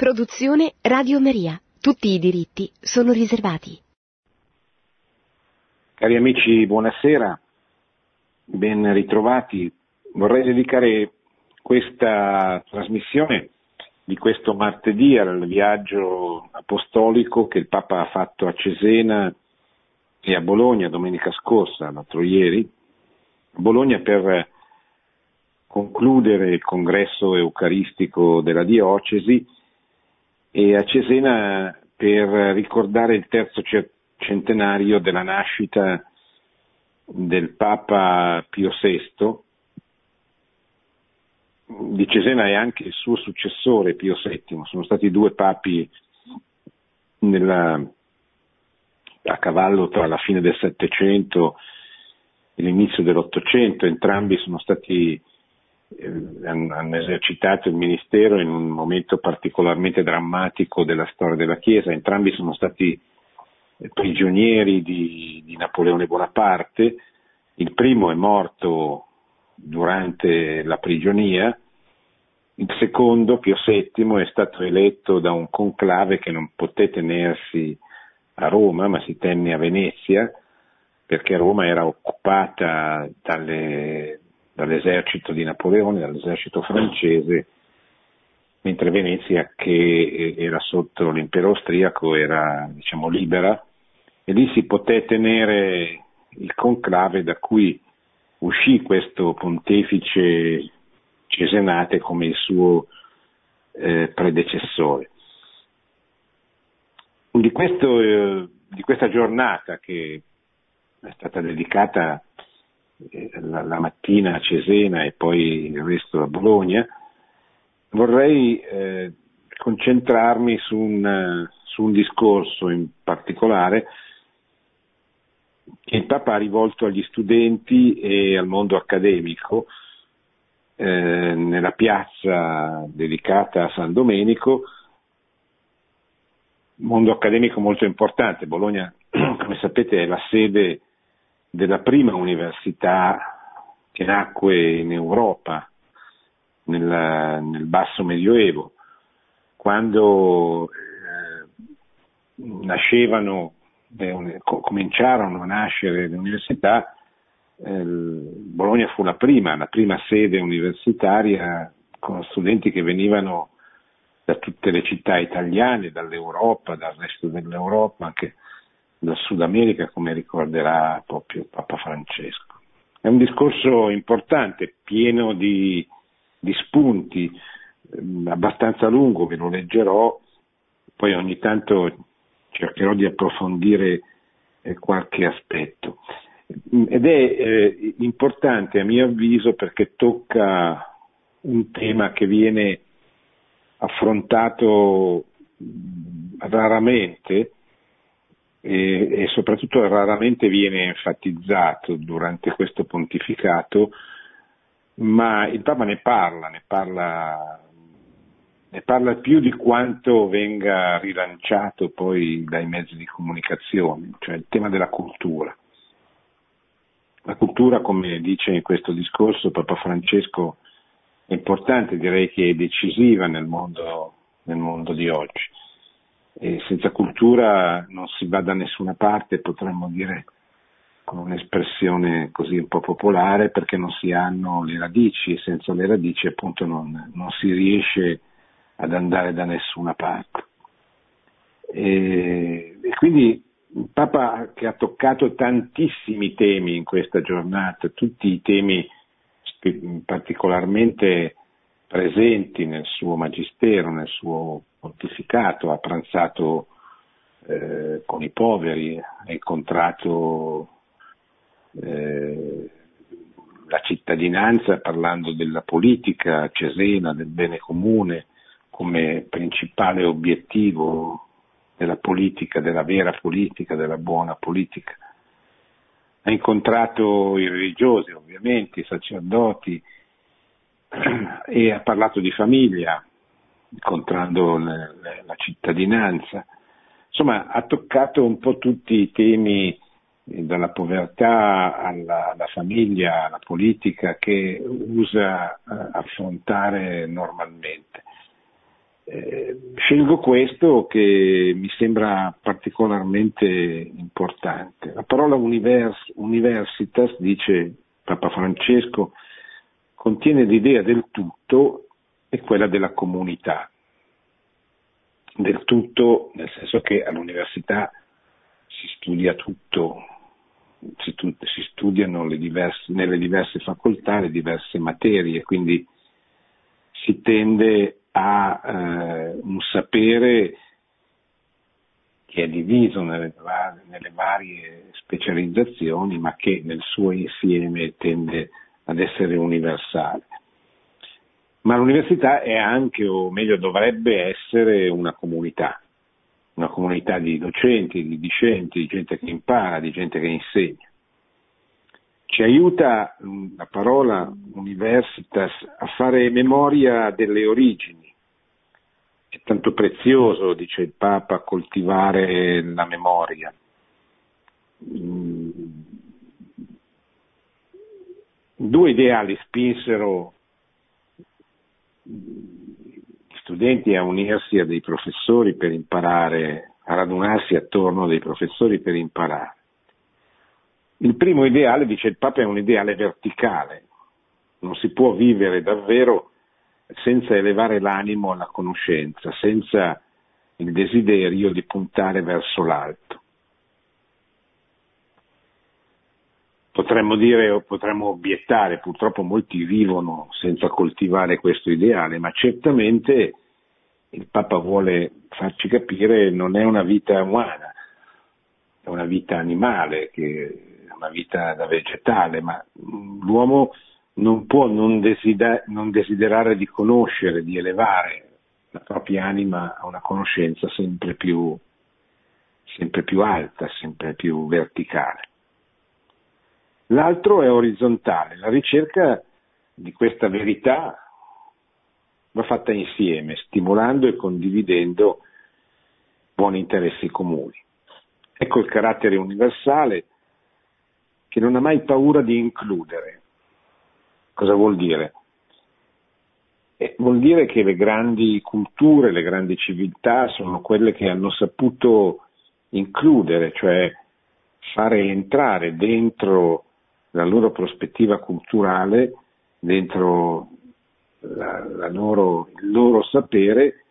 Produzione Radio Maria. Tutti i diritti sono riservati. Cari amici, buonasera, ben ritrovati. Vorrei dedicare questa trasmissione di questo martedì al viaggio apostolico che il Papa ha fatto a Cesena e a Bologna domenica scorsa, l'altro ieri, Bologna per concludere il congresso eucaristico della diocesi e a Cesena per ricordare il terzo centenario della nascita del Papa Pio VI. Di Cesena è anche il suo successore Pio VII, sono stati due papi nella, a cavallo tra la fine del Settecento e l'inizio dell'Ottocento, entrambi sono stati hanno esercitato il ministero in un momento particolarmente drammatico della storia della Chiesa, entrambi sono stati eh, prigionieri di, di Napoleone Bonaparte, il primo è morto durante la prigionia, il secondo, Pio VII, è stato eletto da un conclave che non poté tenersi a Roma, ma si tenne a Venezia, perché Roma era occupata dalle, dall'esercito di Napoleone, dall'esercito francese, mentre Venezia, che era sotto l'impero austriaco, era diciamo, libera e lì si poté tenere il conclave da cui uscì questo pontefice Cesenate come il suo eh, predecessore. Di, questo, eh, di, questa giornata che è stata dedicata eh, la, la, mattina a Cesena e poi il resto a Bologna, vorrei eh, concentrarmi su un, su un, discorso in particolare che il Papa ha rivolto agli studenti e al mondo accademico eh, nella piazza dedicata a San Domenico, mondo accademico molto importante. Bologna, come sapete, è la sede della prima università che nacque in Europa nel, nel basso medioevo, quando eh, nascevano, eh, cominciarono a nascere le università, eh, Bologna fu la prima, la prima sede universitaria con studenti che venivano da tutte le città italiane, dall'Europa, dal resto dell'Europa, anche dal Sud America, come ricorderà proprio Papa Francesco. È un discorso importante, pieno di, di spunti, eh, abbastanza lungo, ve lo leggerò, poi ogni tanto cercherò di approfondire eh, qualche aspetto. Ed è eh, importante a mio avviso perché tocca un tema che viene affrontato raramente e, e soprattutto raramente viene enfatizzato durante questo pontificato, ma il Papa ne parla, ne parla, ne parla più di quanto venga rilanciato poi dai mezzi di comunicazione, cioè il tema della cultura. La cultura, come dice in questo discorso Papa Francesco, è importante, direi che è decisiva nel mondo, nel mondo di oggi e senza cultura non si va da nessuna parte, potremmo dire con un'espressione così un po' popolare, perché non si hanno le radici e senza le radici appunto non, non si riesce ad andare da nessuna parte. E, e quindi il Papa che ha toccato tantissimi temi in questa giornata, tutti i temi particolarmente presenti nel suo magistero, nel suo pontificato, ha pranzato eh, con i poveri, ha incontrato eh, la cittadinanza parlando della politica cesena, del bene comune come principale obiettivo della politica, della vera politica, della buona politica. Ha incontrato i religiosi, ovviamente, i sacerdoti, e ha parlato di famiglia, incontrando la cittadinanza. Insomma, ha toccato un po' tutti i temi eh, dalla povertà alla, alla famiglia, alla politica che usa eh, affrontare normalmente. Eh, scelgo questo che mi sembra particolarmente importante. La parola univers, universitas, dice Papa Francesco, contiene l'idea del tutto e quella della comunità. Del tutto nel senso che all'università si studia tutto, si, si studiano diverse, nelle diverse facoltà le diverse materie, quindi si tende a eh, un sapere che è diviso nelle, nelle, varie specializzazioni, ma che nel suo insieme tende ad essere universale. Ma l'università è anche, o meglio dovrebbe essere, una comunità, una comunità di docenti, di discenti, di gente che impara, di gente che insegna. Ci aiuta la parola universitas a fare memoria delle origini. È tanto prezioso, dice il Papa, coltivare la memoria. Due ideali spinsero gli studenti a unirsi a dei professori per imparare, a radunarsi attorno a dei professori per imparare. Il primo ideale, dice il Papa, è un ideale verticale. Non si può vivere davvero senza elevare l'animo alla conoscenza, senza il desiderio di puntare verso l'alto. Potremmo dire o potremmo obiettare, purtroppo molti vivono senza coltivare questo ideale, ma certamente il Papa vuole farci capire non è una vita umana, è una vita animale che una vita da vegetale, ma l'uomo non può non, desider- non desiderare di conoscere, di elevare la propria anima a una conoscenza sempre più, sempre più alta, sempre più verticale. L'altro è orizzontale, la ricerca di questa verità va fatta insieme, stimolando e condividendo buoni interessi comuni. Ecco il carattere universale che non ha mai paura di includere. Cosa vuol dire? Eh, vuol dire che le grandi culture, le grandi civiltà sono quelle che hanno saputo includere, cioè fare entrare dentro la loro prospettiva culturale, dentro la, la loro, il loro sapere,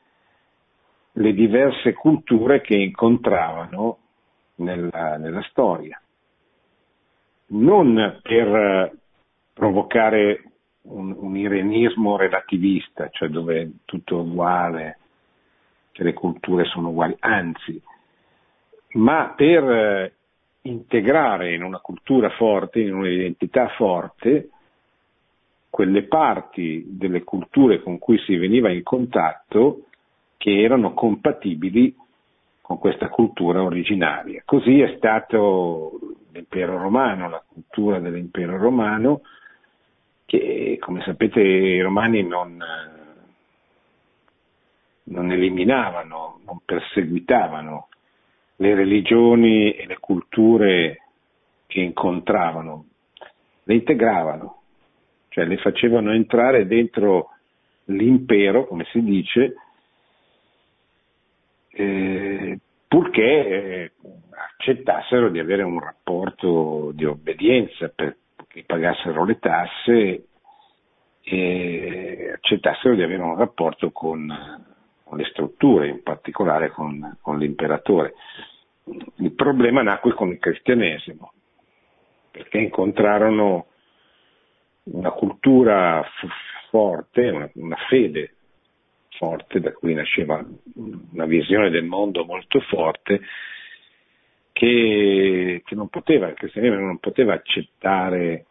le diverse culture che incontravano nella, nella storia. Non per provocare un, un irenismo relativista, cioè dove tutto è uguale, che le culture sono uguali, anzi, ma per integrare in una cultura forte, in un'identità forte, quelle parti delle culture con cui si veniva in contatto che erano compatibili con questa cultura originaria. Così è stato l'impero romano, la cultura dell'impero romano, che come sapete i romani non, non eliminavano, non perseguitavano le religioni e le culture che incontravano, le integravano, cioè le facevano entrare dentro l'impero, come si dice, eh, purché eh, accettassero di avere un rapporto di obbedienza, perché pagassero le tasse e accettassero di avere un rapporto con, con le strutture, in particolare con, con, l'imperatore. Il problema nacque con il cristianesimo, perché incontrarono una cultura forte, una, una fede forte, da cui nasceva una visione del mondo molto forte, che, che non poteva, il cristianesimo non poteva accettare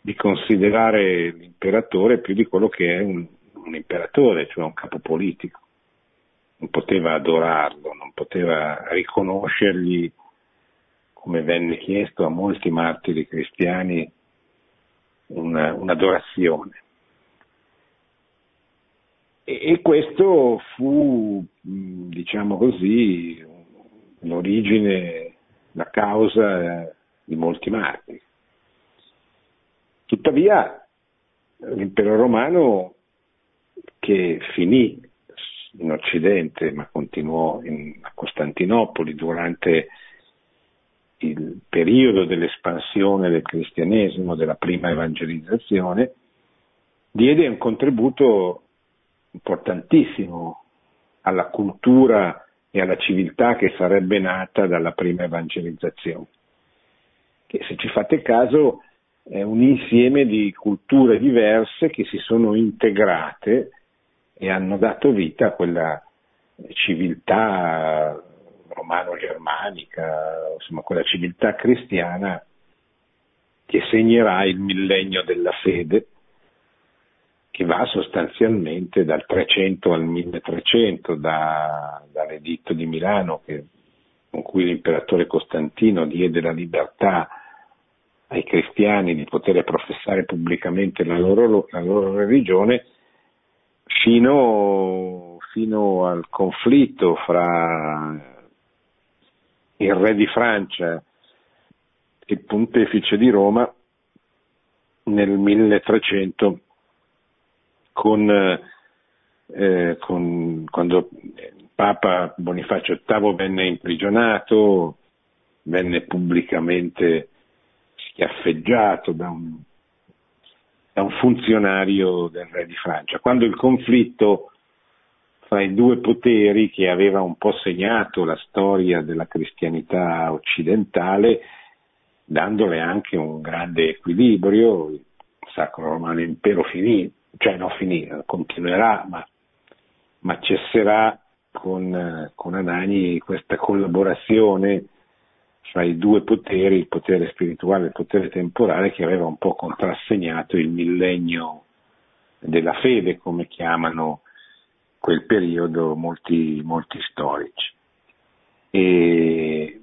di considerare l'imperatore più di quello che è un, un imperatore, cioè un capo politico. Non poteva adorarlo, non poteva riconoscergli, come venne chiesto a molti martiri cristiani, una, un'adorazione. E, questo fu, diciamo così, l'origine, la causa di molti martiri. Tuttavia l'impero romano che finì in Occidente, ma continuò in, a Costantinopoli durante il periodo dell'espansione del cristianesimo, della prima evangelizzazione, diede un contributo importantissimo alla cultura e alla civiltà che sarebbe nata dalla prima evangelizzazione, che se ci fate caso è un insieme di culture diverse che si sono integrate e hanno dato vita a quella civiltà romano-germanica, insomma quella civiltà cristiana che segnerà il millennio della fede, che va sostanzialmente dal 300 al 1300, da, dall'editto di Milano che, con cui l'imperatore Costantino diede la libertà ai cristiani di poter professare pubblicamente la loro, la loro religione, fino, fino al conflitto fra il re di Francia e il pontefice di Roma nel 1300 con, eh, con, quando Papa Bonifacio VIII venne imprigionato, venne pubblicamente schiaffeggiato da un, da un funzionario del re di Francia. Quando il conflitto fra i due poteri che aveva un po' segnato la storia della cristianità occidentale, dandole anche un grande equilibrio. Il Sacro Romano Impero finì, cioè non finì, continuerà, ma, ma cesserà con, con Anani questa collaborazione fra i due poteri, il potere spirituale e il potere temporale, che aveva un po' contrassegnato il millennio della fede, come chiamano quel periodo molti, molti storici. E,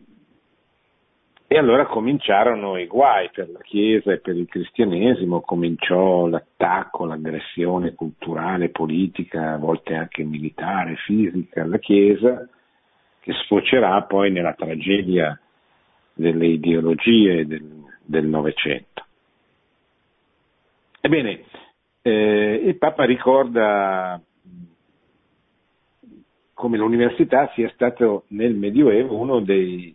e allora cominciarono i guai per la Chiesa e per il cristianesimo, cominciò l'attacco, l'aggressione culturale, politica, a volte anche militare, fisica alla Chiesa, che sfocerà poi nella tragedia delle ideologie del Novecento. Ebbene, eh, il Papa ricorda come l'università sia stato nel Medioevo uno dei,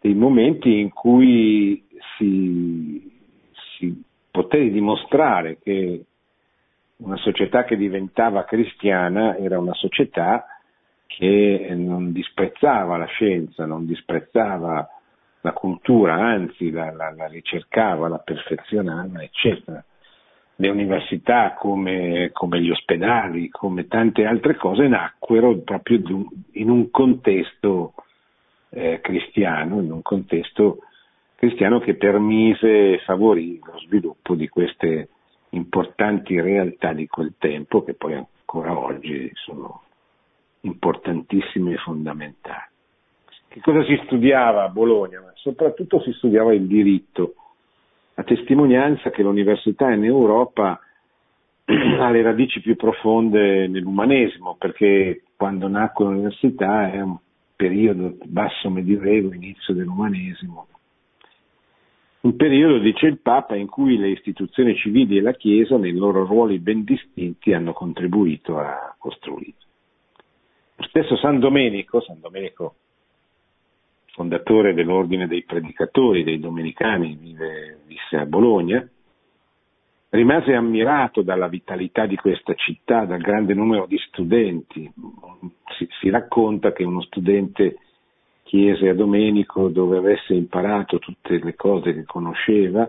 dei momenti in cui si, si poté dimostrare che una società che diventava cristiana era una società che non disprezzava la scienza, non disprezzava la cultura, anzi la, la, la ricercava, la perfezionava, eccetera. Le università come, come, gli ospedali, come tante altre cose, nacquero proprio in un contesto eh, cristiano, in un contesto cristiano che permise e favorì lo sviluppo di queste importanti realtà di quel tempo che poi ancora oggi sono importantissime e fondamentali. Che cosa si studiava a Bologna? soprattutto si studiava il diritto a testimonianza che l'università in Europa ha le radici più profonde nell'umanesimo, perché quando nacque l'università è un periodo basso medioevo, inizio dell'umanesimo, un periodo, dice il Papa, in cui le istituzioni civili e la Chiesa, nei loro ruoli ben distinti, hanno contribuito a costruire. Stesso San Domenico, San Domenico fondatore dell'ordine dei predicatori, dei domenicani, vive, visse a Bologna, rimase ammirato dalla vitalità di questa città, dal grande numero di studenti. Si, si racconta che uno studente chiese a Domenico dove avesse imparato tutte le cose che conosceva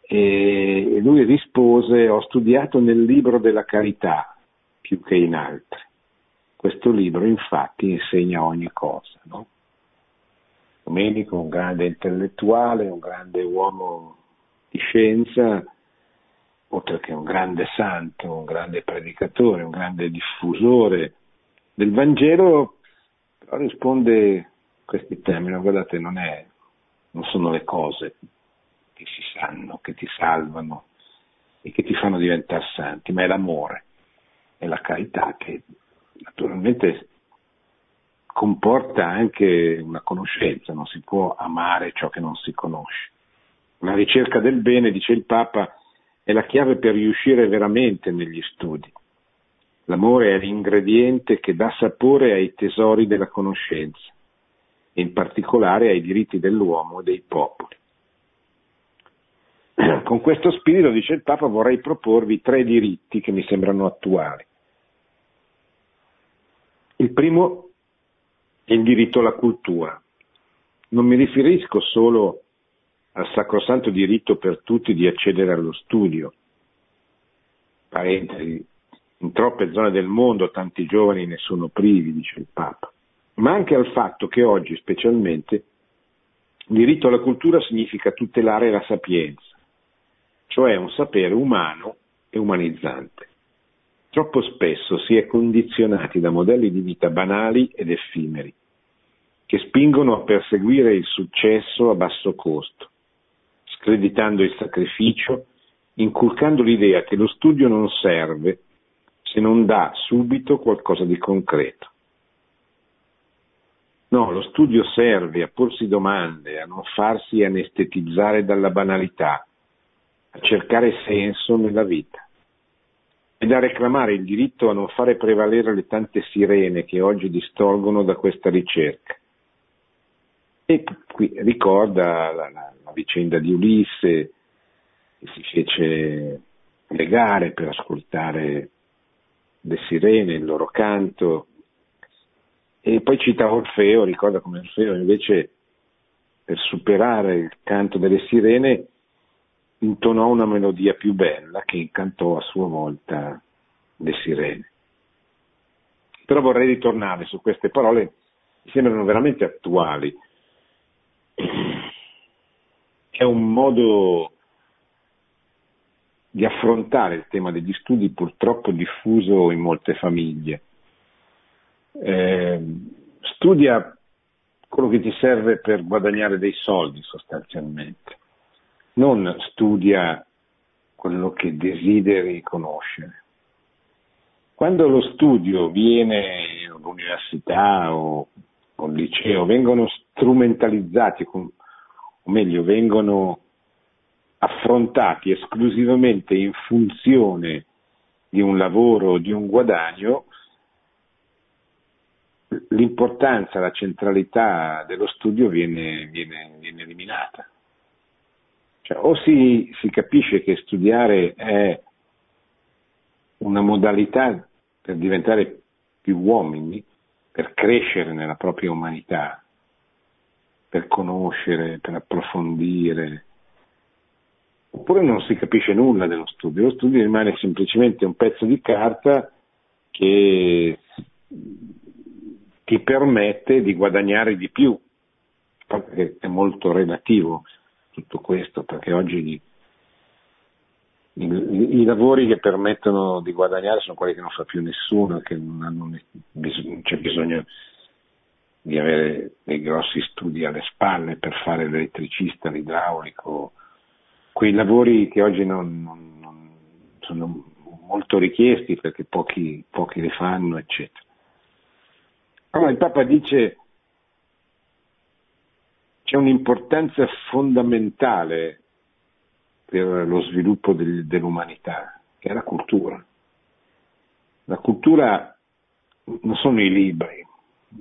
e lui rispose ho studiato nel libro della carità più che in altri. Questo libro infatti insegna ogni cosa. No? Domenico, un grande intellettuale, un grande uomo di scienza, oltre che un grande santo, un grande predicatore, un grande diffusore del Vangelo, però risponde a questi temi, guardate, non, è, non sono le cose che si sanno, che ti salvano e che ti fanno diventare santi, ma è l'amore, è la carità che naturalmente comporta anche una conoscenza, non si può amare ciò che non si conosce. La ricerca del bene, dice il Papa, è la chiave per riuscire veramente negli studi. L'amore è l'ingrediente che dà sapore ai tesori della conoscenza, in particolare ai diritti dell'uomo e dei popoli. Con questo spirito, dice il Papa, vorrei proporvi tre diritti che mi sembrano attuali. Il primo è il diritto alla cultura. Non mi riferisco solo al sacrosanto diritto per tutti di accedere allo studio. Parentesi, in troppe zone del mondo tanti giovani ne sono privi, dice il Papa, ma anche al fatto che oggi specialmente il diritto alla cultura significa tutelare la sapienza, cioè un sapere umano e umanizzante. Troppo spesso si è condizionati da modelli di vita banali ed effimeri, che spingono a perseguire il successo a basso costo, screditando il sacrificio, inculcando l'idea che lo studio non serve se non dà subito qualcosa di concreto. No, lo studio serve a porsi domande, a non farsi anestetizzare dalla banalità, a cercare senso nella vita e da reclamare il diritto a non fare prevalere le tante sirene che oggi distolgono da questa ricerca. E qui ricorda la, la, la vicenda di Ulisse, che si fece legare per ascoltare le sirene, il loro canto, e poi cita Orfeo, ricorda come Orfeo invece per superare il canto delle sirene intonò una melodia più bella che incantò a sua volta le sirene. Però vorrei ritornare su queste parole, mi sembrano veramente attuali. È un modo di affrontare il tema degli studi purtroppo diffuso in molte famiglie. Eh, studia quello che ti serve per guadagnare dei soldi sostanzialmente non studia quello che desideri conoscere. Quando lo studio viene all'università o al liceo, vengono strumentalizzati, o meglio, vengono affrontati esclusivamente in funzione di un lavoro o di un guadagno, l'importanza, la centralità dello studio viene, viene, viene eliminata. Cioè, o si, si capisce che studiare è una modalità per diventare più uomini, per crescere nella propria umanità, per conoscere, per approfondire, oppure non si capisce nulla dello studio, lo studio rimane semplicemente un pezzo di carta che ti permette di guadagnare di più, perché è molto relativo tutto questo, perché oggi i, i, i, lavori che permettono di guadagnare sono quelli che non fa più nessuno, che non, hanno, c'è bisogno di avere dei grossi studi alle spalle per fare l'elettricista, l'idraulico, quei lavori che oggi non, non, non sono molto richiesti perché pochi, pochi li fanno, eccetera. Allora il Papa dice c'è un'importanza fondamentale per lo sviluppo del, dell'umanità, che è la cultura. La cultura non sono i libri,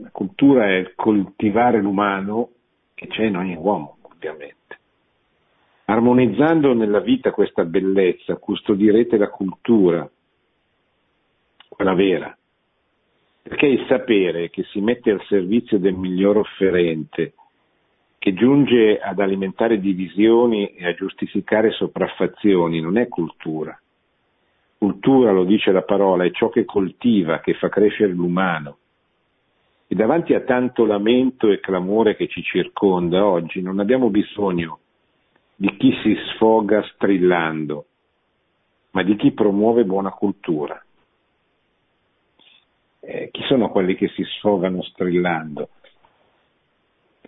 la cultura è il coltivare l'umano che c'è in ogni uomo, ovviamente. Armonizzando nella vita questa bellezza, custodirete la cultura, quella vera, perché il sapere che si mette al servizio del miglior offerente che giunge ad alimentare divisioni e a giustificare sopraffazioni, non è cultura. Cultura, lo dice la parola, è ciò che coltiva, che fa crescere l'umano. E davanti a tanto lamento e clamore che ci circonda oggi non abbiamo bisogno di chi si sfoga strillando, ma di chi promuove buona cultura. Eh, chi sono quelli che si sfogano strillando?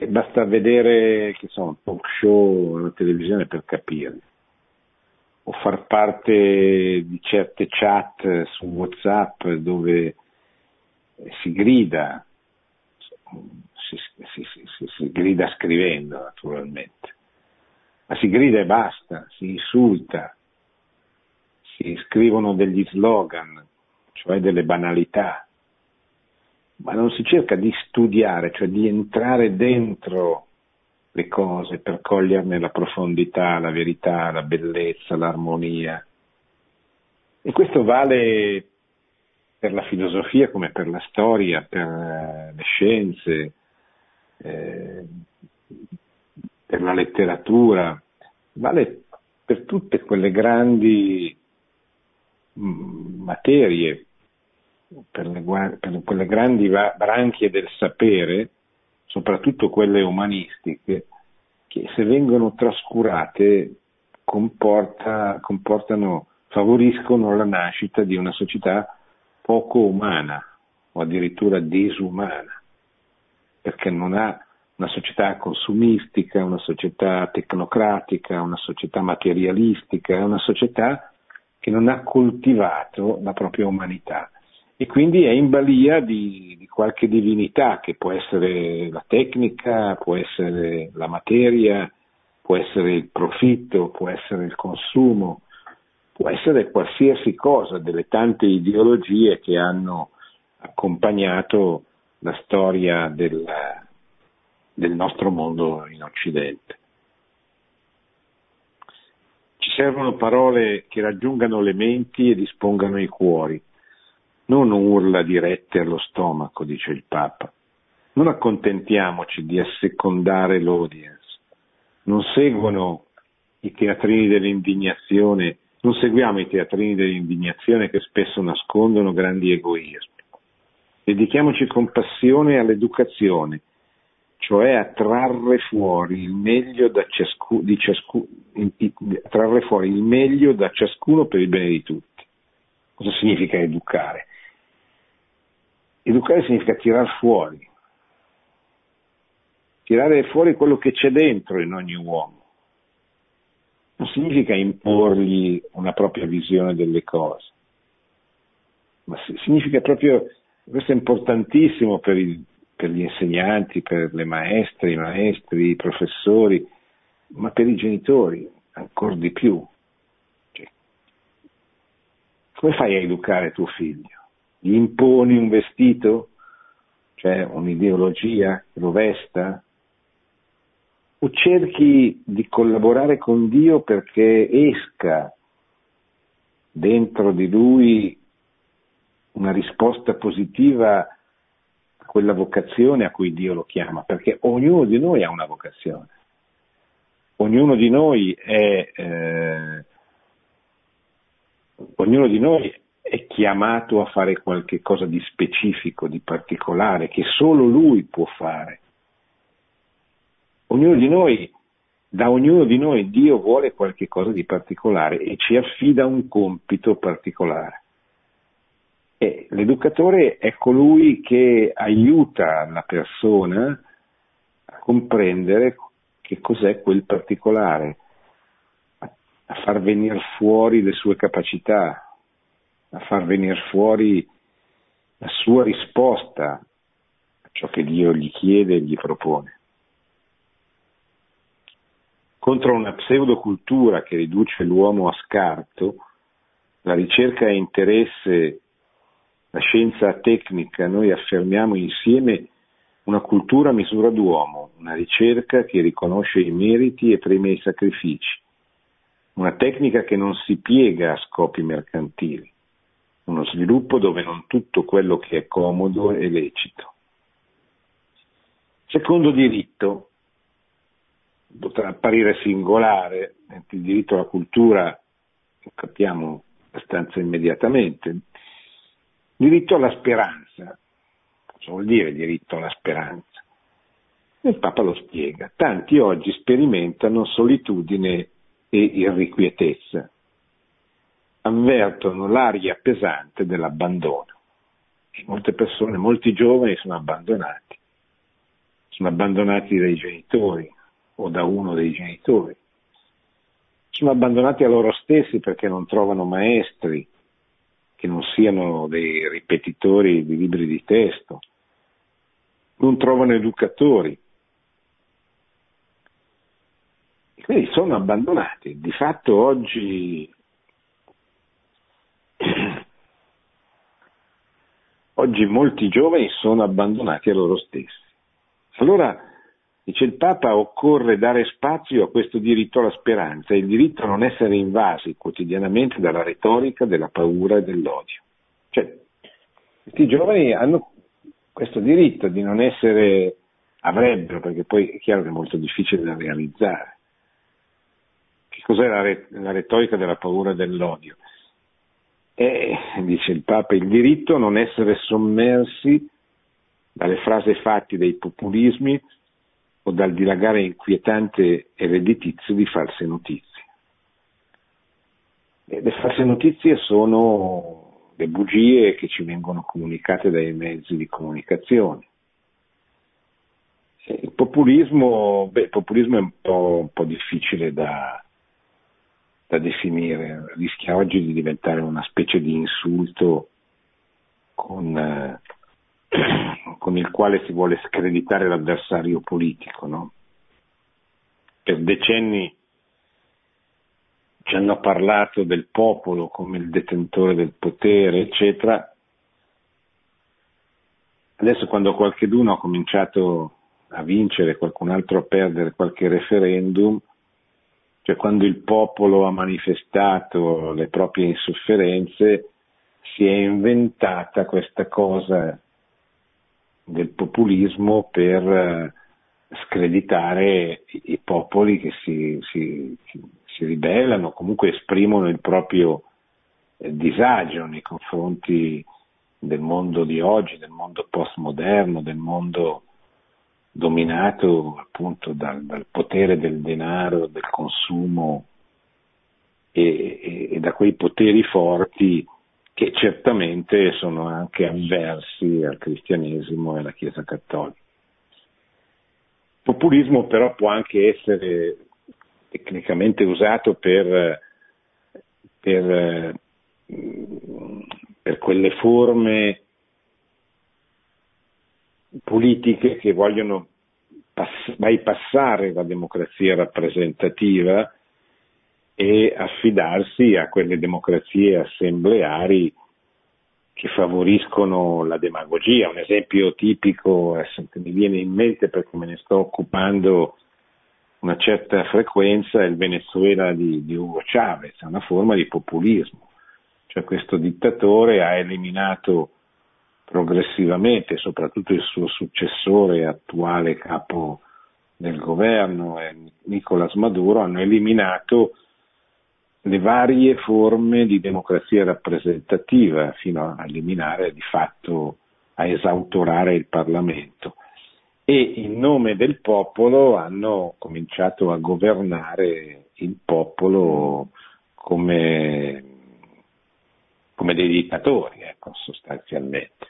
E basta vedere che sono talk show alla televisione per capire o far parte di certe chat su Whatsapp dove si grida, si, si, si, si, grida scrivendo naturalmente, ma si grida e basta, si insulta, si scrivono degli slogan, cioè delle banalità, ma non si cerca di studiare, cioè di entrare dentro le cose per coglierne la profondità, la verità, la bellezza, l'armonia. E questo vale per la filosofia come per la storia, per eh, le scienze, eh, per la letteratura, vale per tutte quelle grandi mm, materie, per, le, per quelle grandi branchie del sapere, soprattutto quelle umanistiche, che se vengono trascurate comporta, comportano, favoriscono la nascita di una società poco umana o addirittura disumana, perché non ha una società consumistica, una società tecnocratica, una società materialistica, una società che non ha coltivato la propria umanità e quindi è in balia di, di, qualche divinità che può essere la tecnica, può essere la materia, può essere il profitto, può essere il consumo, può essere qualsiasi cosa delle tante ideologie che hanno accompagnato la storia del, del nostro mondo in Occidente. Ci servono parole che raggiungano le menti e dispongano i cuori non urla dirette allo stomaco, dice il Papa. Non accontentiamoci di assecondare l'audience. Non seguono i teatrini dell'indignazione, non seguiamo i teatrini dell'indignazione che spesso nascondono grandi egoismi. Dedichiamoci con passione all'educazione, cioè a trarre fuori il meglio da, ciascu- ciascu- trarre fuori il meglio da ciascuno per il bene di tutti. Cosa significa educare? Educare significa tirar fuori, tirare fuori quello che c'è dentro in ogni uomo. Non significa imporgli una propria visione delle cose, ma significa proprio, questo è importantissimo per, il, per gli insegnanti, per le maestre, i maestri, i professori, ma per i genitori ancora di più. Cioè, come fai a educare tuo figlio? Gli imponi un vestito, cioè un'ideologia lo vesta, o cerchi di collaborare con Dio perché esca dentro di lui una risposta positiva a quella vocazione a cui Dio lo chiama, perché ognuno di noi ha una vocazione, ognuno di noi è, eh, ognuno di noi è chiamato a fare qualche cosa di specifico, di particolare, che solo lui può fare. Ognuno di noi, da ognuno di noi Dio vuole qualche cosa di particolare e ci affida un compito particolare. E l'educatore è colui che aiuta la persona a comprendere che cos'è quel particolare, a far venire fuori le sue capacità, a far venire fuori la sua risposta a ciò che Dio gli chiede e gli propone. Contro una pseudocultura che riduce l'uomo a scarto, la ricerca e interesse, la scienza tecnica, noi affermiamo insieme una cultura a misura d'uomo, una ricerca che riconosce i meriti e premia i sacrifici, una tecnica che non si piega a scopi mercantili uno sviluppo dove non tutto quello che è comodo è lecito. Secondo diritto, potrà apparire singolare, il diritto alla cultura lo capiamo abbastanza immediatamente, diritto alla speranza, cosa vuol dire diritto alla speranza? Il Papa lo spiega, tanti oggi sperimentano solitudine e irrequietezza avvertono l'aria pesante dell'abbandono. Molte persone, molti giovani sono abbandonati, sono abbandonati dai genitori o da uno dei genitori, sono abbandonati a loro stessi perché non trovano maestri che non siano dei ripetitori di libri di testo, non trovano educatori. E quindi sono abbandonati. Di fatto oggi oggi molti giovani sono abbandonati a loro stessi. Allora, dice il Papa, occorre dare spazio a questo diritto alla speranza, il diritto a non essere invasi quotidianamente dalla retorica della paura e dell'odio. Cioè, questi giovani hanno questo diritto di non essere, avrebbero, perché poi è chiaro che è molto difficile da realizzare. Che cos'è la, la retorica della paura e dell'odio? È, dice il Papa, il diritto a non essere sommersi dalle frasi fatti dei populismi o dal dilagare inquietante e redditizio di false notizie. E le false notizie sono le bugie che ci vengono comunicate dai mezzi di comunicazione. Il populismo, beh, il populismo è un po', un po difficile da, da definire, rischia oggi di diventare una specie di insulto con, eh, con il quale si vuole screditare l'avversario politico. No? Per decenni ci hanno parlato del popolo come il detentore del potere, eccetera. Adesso quando qualcuno ha cominciato a vincere, qualcun altro a perdere qualche referendum, cioè quando il popolo ha manifestato le proprie insofferenze, si è inventata questa cosa del populismo per eh, screditare i popoli che si, si, si ribellano, comunque esprimono il proprio eh, disagio nei confronti del mondo di oggi, del mondo postmoderno, del mondo dominato appunto dal, dal potere del denaro, del consumo e, e, e da quei poteri forti che certamente sono anche avversi al cristianesimo e alla Chiesa cattolica. Il populismo però può anche essere tecnicamente usato per, per, per quelle forme politiche che vogliono pass- bypassare la democrazia rappresentativa e affidarsi a quelle democrazie assembleari che favoriscono la demagogia. Un esempio tipico che mi viene in mente perché me ne sto occupando una certa frequenza è il Venezuela di, di Hugo Chavez, una forma di populismo. Cioè questo dittatore ha eliminato progressivamente, soprattutto il suo successore attuale capo del governo, Nicolas Maduro, hanno eliminato le varie forme di democrazia rappresentativa fino a eliminare di fatto, a esautorare il Parlamento. E in nome del popolo hanno cominciato a governare il popolo come, come dei dittatori, ecco, sostanzialmente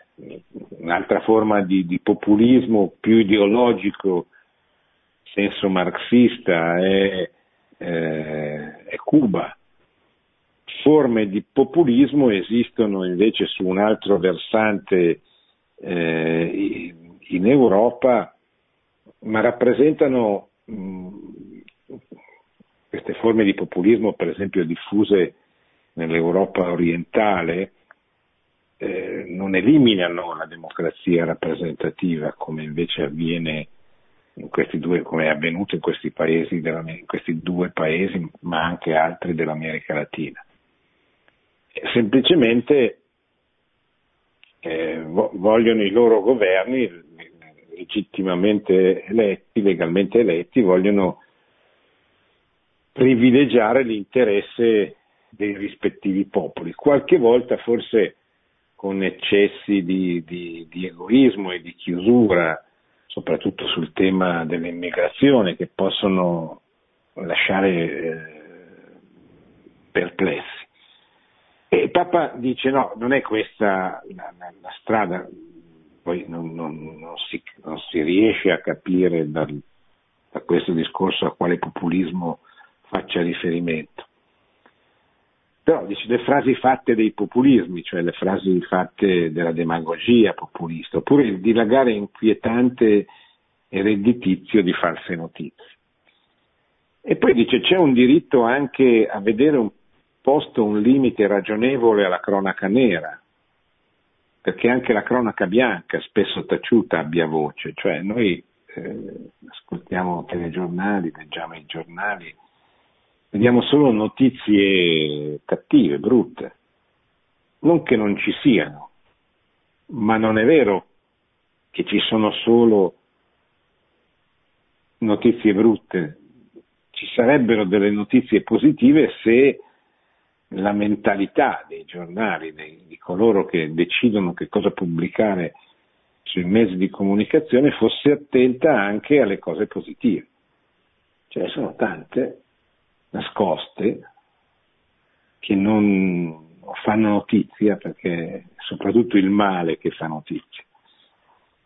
un'altra forma di, di populismo più ideologico, senso marxista, è, eh, è Cuba. Forme di populismo esistono invece su un altro versante eh, in Europa, ma rappresentano mh, queste forme di populismo, per esempio diffuse nell'Europa orientale, eh, non eliminano la democrazia rappresentativa come invece avviene in questi due, come è avvenuto in questi, paesi della, in questi due paesi, ma anche altri dell'America Latina. Semplicemente eh, vogliono i loro governi legittimamente eletti, legalmente eletti, vogliono privilegiare l'interesse dei rispettivi popoli. Qualche volta forse con eccessi di, di, di egoismo e di chiusura, soprattutto sul tema dell'immigrazione, che possono lasciare eh, perplessi. E Papa dice no, non è questa la, la, la strada, poi non, non, non, si, non, si, riesce a capire dal, da questo discorso a quale populismo faccia riferimento. Però dice le frasi fatte dei populismi, cioè le frasi fatte della demagogia populista, oppure il dilagare inquietante e redditizio di false notizie. E poi dice c'è un diritto anche a vedere un posto un limite ragionevole alla cronaca nera. perché anche la cronaca bianca, spesso taciuta, abbia voce, cioè noi eh, ascoltiamo telegiornali, leggiamo i giornali, vediamo solo notizie cattive, brutte, non che non ci siano, ma non è vero che ci sono solo notizie brutte, ci sarebbero delle notizie positive se la mentalità dei giornali, dei, di coloro che decidono che cosa pubblicare sui mezzi di comunicazione, fosse attenta anche alle cose positive. Ce ne sono tante nascoste che non fanno notizia perché è soprattutto il male che fa notizia.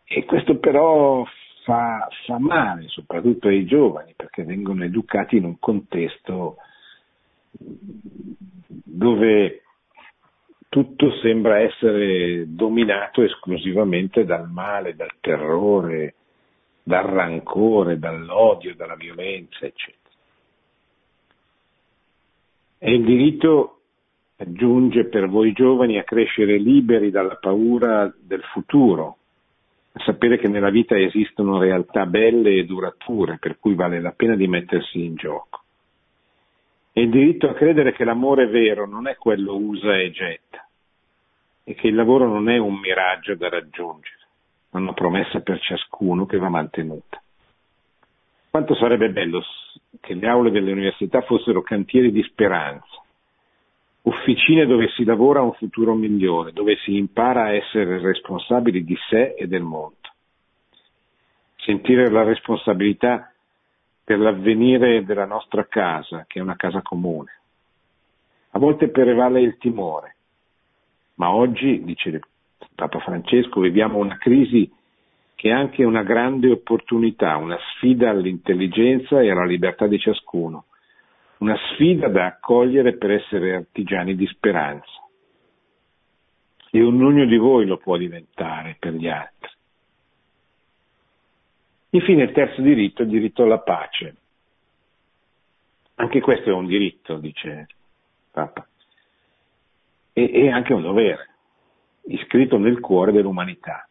E questo però fa, fa male soprattutto ai giovani perché vengono educati in un contesto dove tutto sembra essere dominato esclusivamente dal male, dal terrore, dal rancore, dall'odio, dalla violenza, eccetera. E il diritto aggiunge per voi giovani a crescere liberi dalla paura del futuro, a sapere che nella vita esistono realtà belle e durature, per cui vale la pena di mettersi in gioco. E il diritto a credere che l'amore vero non è quello usa e getta, e che il lavoro non è un miraggio da raggiungere, ma una promessa per ciascuno che va mantenuta. Quanto sarebbe bello che le aule delle università fossero cantieri di speranza, officine dove si lavora a un futuro migliore, dove si impara a essere responsabili di sé e del mondo. Sentire la responsabilità per l'avvenire della nostra casa, che è una casa comune. A volte prevale il timore, ma oggi, dice Papa Francesco, viviamo una crisi che è anche una grande opportunità, una sfida all'intelligenza e alla libertà di ciascuno una sfida da accogliere per essere artigiani di speranza. E ognuno di voi lo può diventare per gli altri. Infine il terzo diritto, il diritto alla pace. Anche questo è un diritto, dice Papa, e, e anche un dovere, iscritto nel cuore dell'umanità,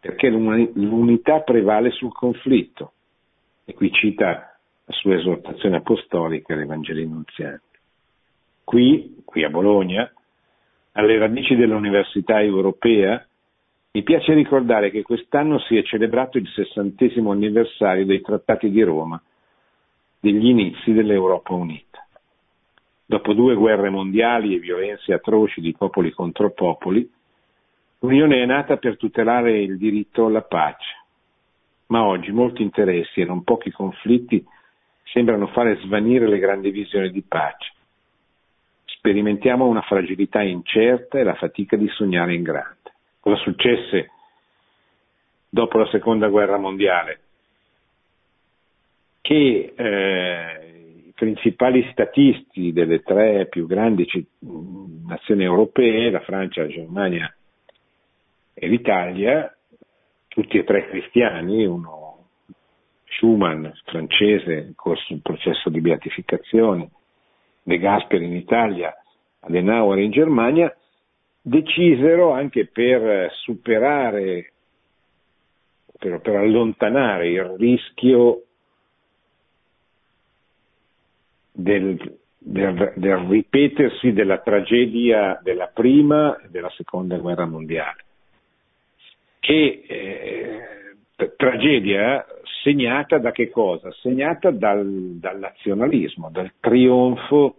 perché l'unità prevale sul conflitto. E qui cita la sua esortazione apostolica all'Evangelio Nunziante. Qui, qui a Bologna, alle radici dell'Università Europea, mi piace ricordare che quest'anno si è celebrato il sessantesimo anniversario dei Trattati di Roma, degli inizi dell'Europa Unita. Dopo due guerre mondiali e violenze atroci di popoli contro popoli, l'Unione è nata per tutelare il diritto alla pace. Ma oggi molti interessi e non pochi conflitti sembrano fare svanire le grandi visioni di pace. Sperimentiamo una fragilità incerta e la fatica di sognare in grande. Cosa successe dopo la seconda guerra mondiale? Che eh, i principali statisti delle tre più grandi nazioni europee, la Francia, la Germania e l'Italia, tutti e tre cristiani, uno Schumann francese, corso un processo di beatificazione, De Gasperi in Italia, Adenauer in Germania, decisero anche per superare, per, per allontanare il rischio del, del, del, ripetersi della tragedia della prima e della seconda guerra mondiale, che eh, tragedia segnata da che cosa? Segnata dal, dal nazionalismo, dal trionfo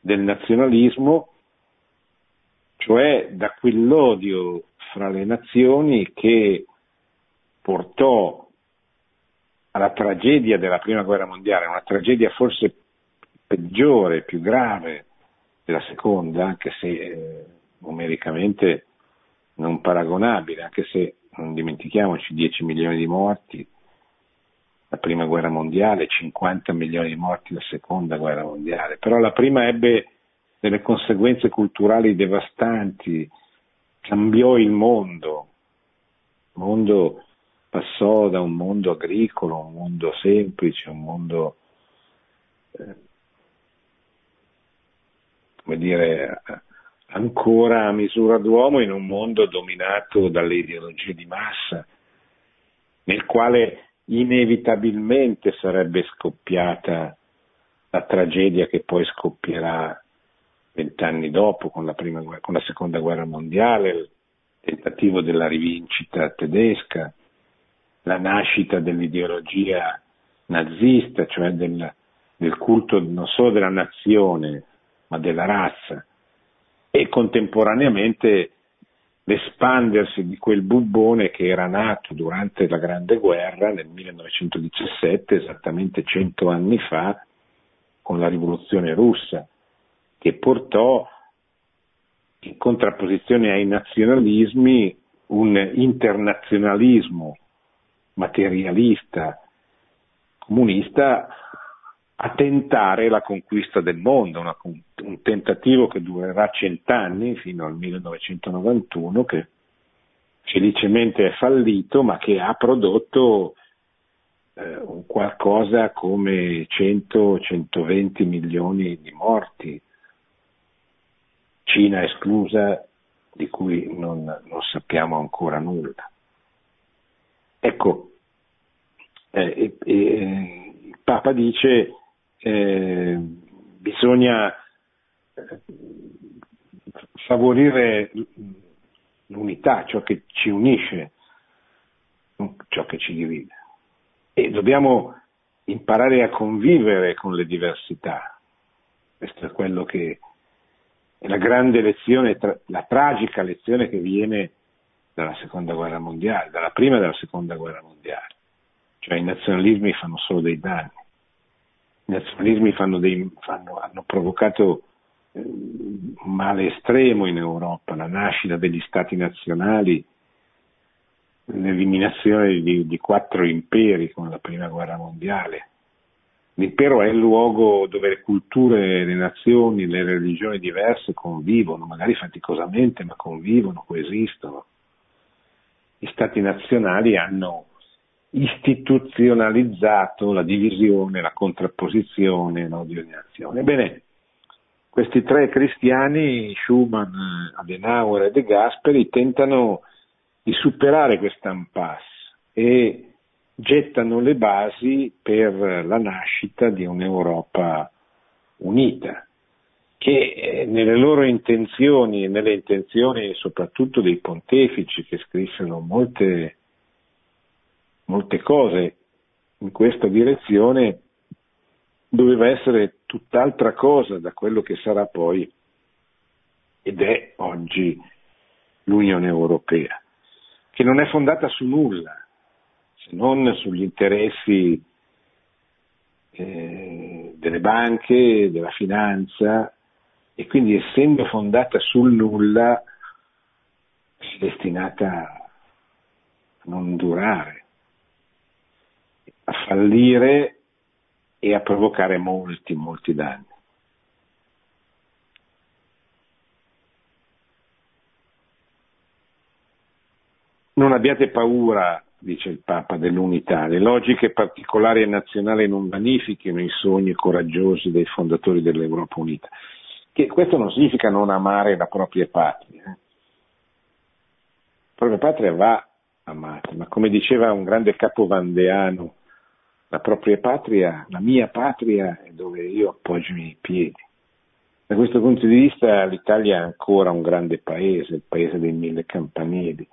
del nazionalismo, cioè da quell'odio fra le nazioni che portò alla tragedia della prima guerra mondiale, una tragedia forse peggiore, più grave della seconda, anche se eh, numericamente non paragonabile, anche se non dimentichiamoci 10 milioni di morti, la prima guerra mondiale, 50 milioni di morti la seconda guerra mondiale, però la prima ebbe delle conseguenze culturali devastanti, cambiò il mondo, il mondo passò da un mondo agricolo, un mondo semplice, un mondo, eh, come dire, ancora a misura d'uomo in un mondo dominato dalle ideologie di massa, nel quale inevitabilmente sarebbe scoppiata la tragedia che poi scoppierà vent'anni dopo con la, prima, con la seconda guerra mondiale, il tentativo della rivincita tedesca, la nascita dell'ideologia nazista, cioè del, del culto non solo della nazione, ma della razza, e contemporaneamente l'espandersi di quel bubbone che era nato durante la Grande Guerra nel 1917, esattamente cento anni fa, con la rivoluzione russa, che portò in contrapposizione ai nazionalismi un internazionalismo materialista, comunista, a tentare la conquista del mondo, una, un tentativo che durerà cent'anni fino al 1991, che felicemente è fallito, ma che ha prodotto eh, qualcosa come 100-120 milioni di morti, Cina esclusa, di cui non, non sappiamo ancora nulla. Ecco, eh, eh, il Papa dice eh, bisogna eh, favorire l'unità, ciò che ci unisce, non ciò che ci divide. E dobbiamo imparare a convivere con le diversità. Questo è quello che è la grande lezione, la tragica lezione che viene dalla seconda guerra mondiale, dalla prima e dalla seconda guerra mondiale. Cioè i nazionalismi fanno solo dei danni. I nazionalismi fanno dei, fanno, hanno provocato eh, un male estremo in Europa, la nascita degli stati nazionali, l'eliminazione di, di quattro imperi con la prima guerra mondiale. L'impero è il luogo dove le culture, le nazioni, le religioni diverse convivono, magari faticosamente, ma convivono, coesistono. Gli stati nazionali hanno istituzionalizzato la divisione, la contrapposizione, l'ordinazione. Ebbene, questi tre cristiani, Schumann, Adenauer e De Gasperi, tentano di superare questa impasse e gettano le basi per la nascita di un'Europa unita, che eh, nelle loro intenzioni e nelle intenzioni soprattutto dei pontefici che scrissero molte molte cose in questa direzione doveva essere tutt'altra cosa da quello che sarà poi ed è oggi l'Unione Europea, che non è fondata su nulla, se non sugli interessi eh, delle banche, della finanza e quindi essendo fondata sul nulla è destinata a non durare a fallire e a provocare molti, molti danni. Non abbiate paura, dice il Papa, dell'unità. Le logiche particolari e nazionali non vanifichino i sogni coraggiosi dei fondatori dell'Europa unita. Che questo non significa non amare la propria patria. Eh. La propria patria va amata, ma come diceva un grande capo vandeano, la propria patria, la mia patria è dove io appoggio i miei piedi. Da questo punto di vista l'Italia è ancora un grande paese, il paese dei mille campanili.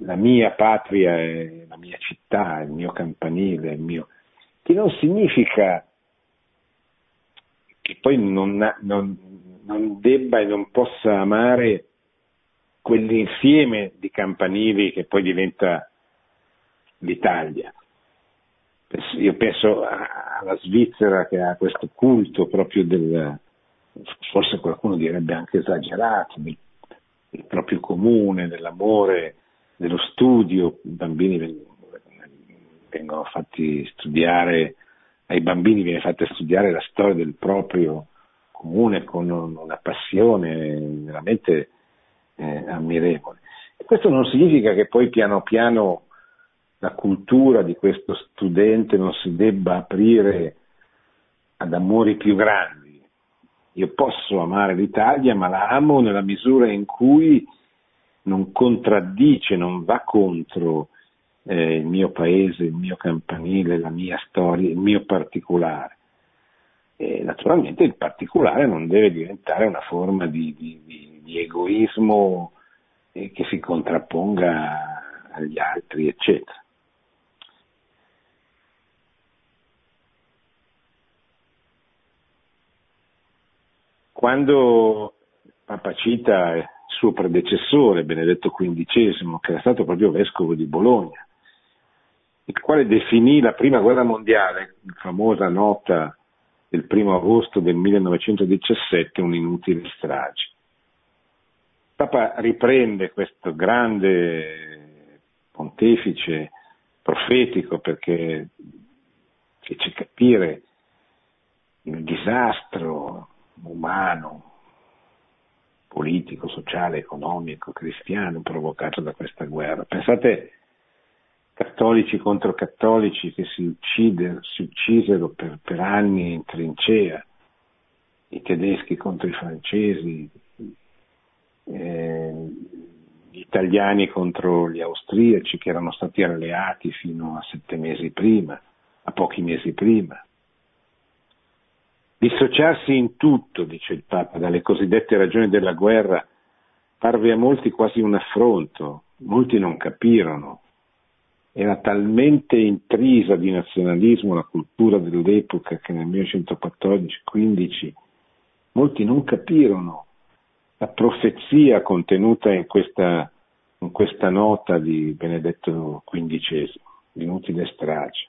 La mia patria è la mia città, il mio campanile, il mio... che non significa che poi non, non, non debba e non possa amare quell'insieme di campanili che poi diventa l'Italia io penso alla Svizzera che ha questo culto proprio del, forse qualcuno direbbe anche esagerato, del, del proprio comune, dell'amore, dello studio, i bambini vengono fatti studiare, ai bambini viene fatta studiare la storia del proprio comune con una passione veramente eh, ammirevole. E questo non significa che poi piano piano la cultura di questo studente non si debba aprire ad amori più grandi, Io posso amare l'Italia, ma la amo nella misura in cui non contraddice, non va contro eh, il mio paese, il mio campanile, la mia storia, il mio particolare. E naturalmente il particolare non deve diventare una forma di, di, di, di egoismo eh, che si contrapponga agli altri, eccetera. Quando Papa cita il suo predecessore, Benedetto XV, che era stato proprio vescovo di Bologna, il quale definì la prima guerra mondiale, la famosa nota del primo agosto del 1917, un'inutile strage. Papa riprende questo grande pontefice profetico perché fece capire il disastro umano, politico, sociale, economico, cristiano provocato da questa guerra. Pensate cattolici contro cattolici che si, uccide, si uccisero per, per, anni in trincea, i tedeschi contro i francesi, eh, gli italiani contro gli austriaci che erano stati alleati fino a sette mesi prima, a pochi mesi prima. Dissociarsi in tutto, dice il Papa, dalle cosiddette ragioni della guerra parve a molti quasi un affronto, molti non capirono. Era talmente intrisa di nazionalismo la cultura dell'epoca che nel 1914-15 molti non capirono la profezia contenuta in questa, in questa nota di Benedetto XV, l'inutile strage.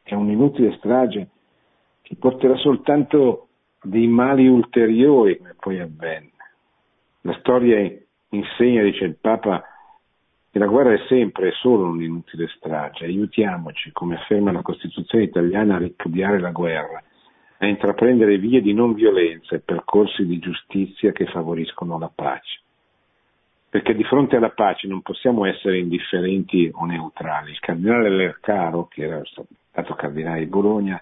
È un'inutile strage che porterà soltanto dei mali ulteriori come poi avvenne. La storia insegna, dice il Papa, che la guerra è sempre e solo un'inutile strage. Aiutiamoci, come afferma la Costituzione italiana, a ripudiare la guerra, a intraprendere vie di non violenza e percorsi di giustizia che favoriscono la pace. Perché di fronte alla pace non possiamo essere indifferenti o neutrali. Il cardinale Lercaro, che era stato cardinale di Bologna,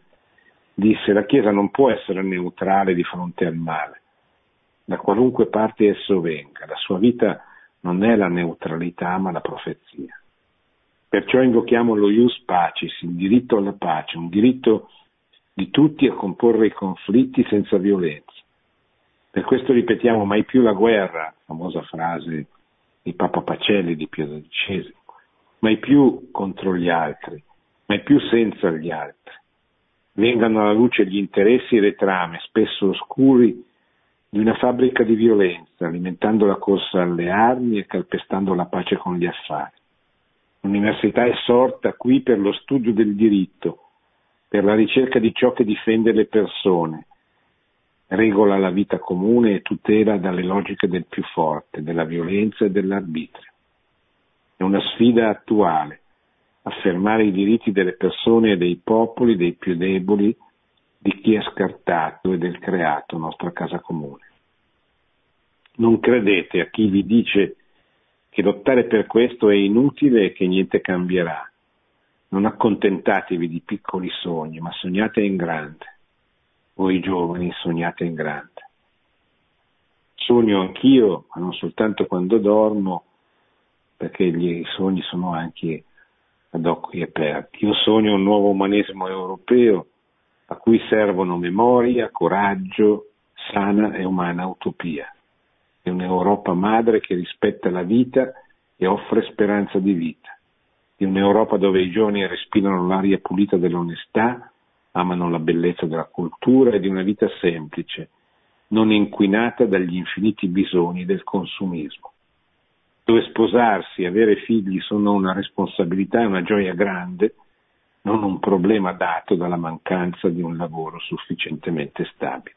disse la Chiesa non può essere neutrale di fronte al male, da qualunque parte esso venga, la sua vita non è la neutralità ma la profezia. Perciò invochiamo lo ius pacis, il diritto alla pace, un diritto di tutti a comporre i conflitti senza violenza. Per questo ripetiamo mai più la guerra, famosa frase di Papa Pacelli di Pio XII, mai più contro gli altri, mai più senza gli altri vengano alla luce gli interessi e le trame, spesso oscuri, di una fabbrica di violenza, alimentando la corsa alle armi e calpestando la pace con gli affari. L'università è sorta qui per lo studio del diritto, per la ricerca di ciò che difende le persone, regola la vita comune e tutela dalle logiche del più forte, della violenza e dell'arbitrio. È una sfida attuale, affermare i diritti delle persone e dei popoli, dei più deboli, di chi è scartato e del creato nostra casa comune. Non credete a chi vi dice che lottare per questo è inutile e che niente cambierà. Non accontentatevi di piccoli sogni, ma sognate in grande. Voi giovani sognate in grande. Sogno anch'io, ma non soltanto quando dormo, perché i sogni sono anche ad occhi aperti. Io sogno un nuovo umanesimo europeo a cui servono memoria, coraggio, sana e umana utopia. È un'Europa madre che rispetta la vita e offre speranza di vita. È un'Europa dove i giovani respirano l'aria pulita dell'onestà, amano la bellezza della cultura e di una vita semplice, non inquinata dagli infiniti bisogni del consumismo dove sposarsi e avere figli sono una responsabilità e una gioia grande, non un problema dato dalla mancanza di un lavoro sufficientemente stabile.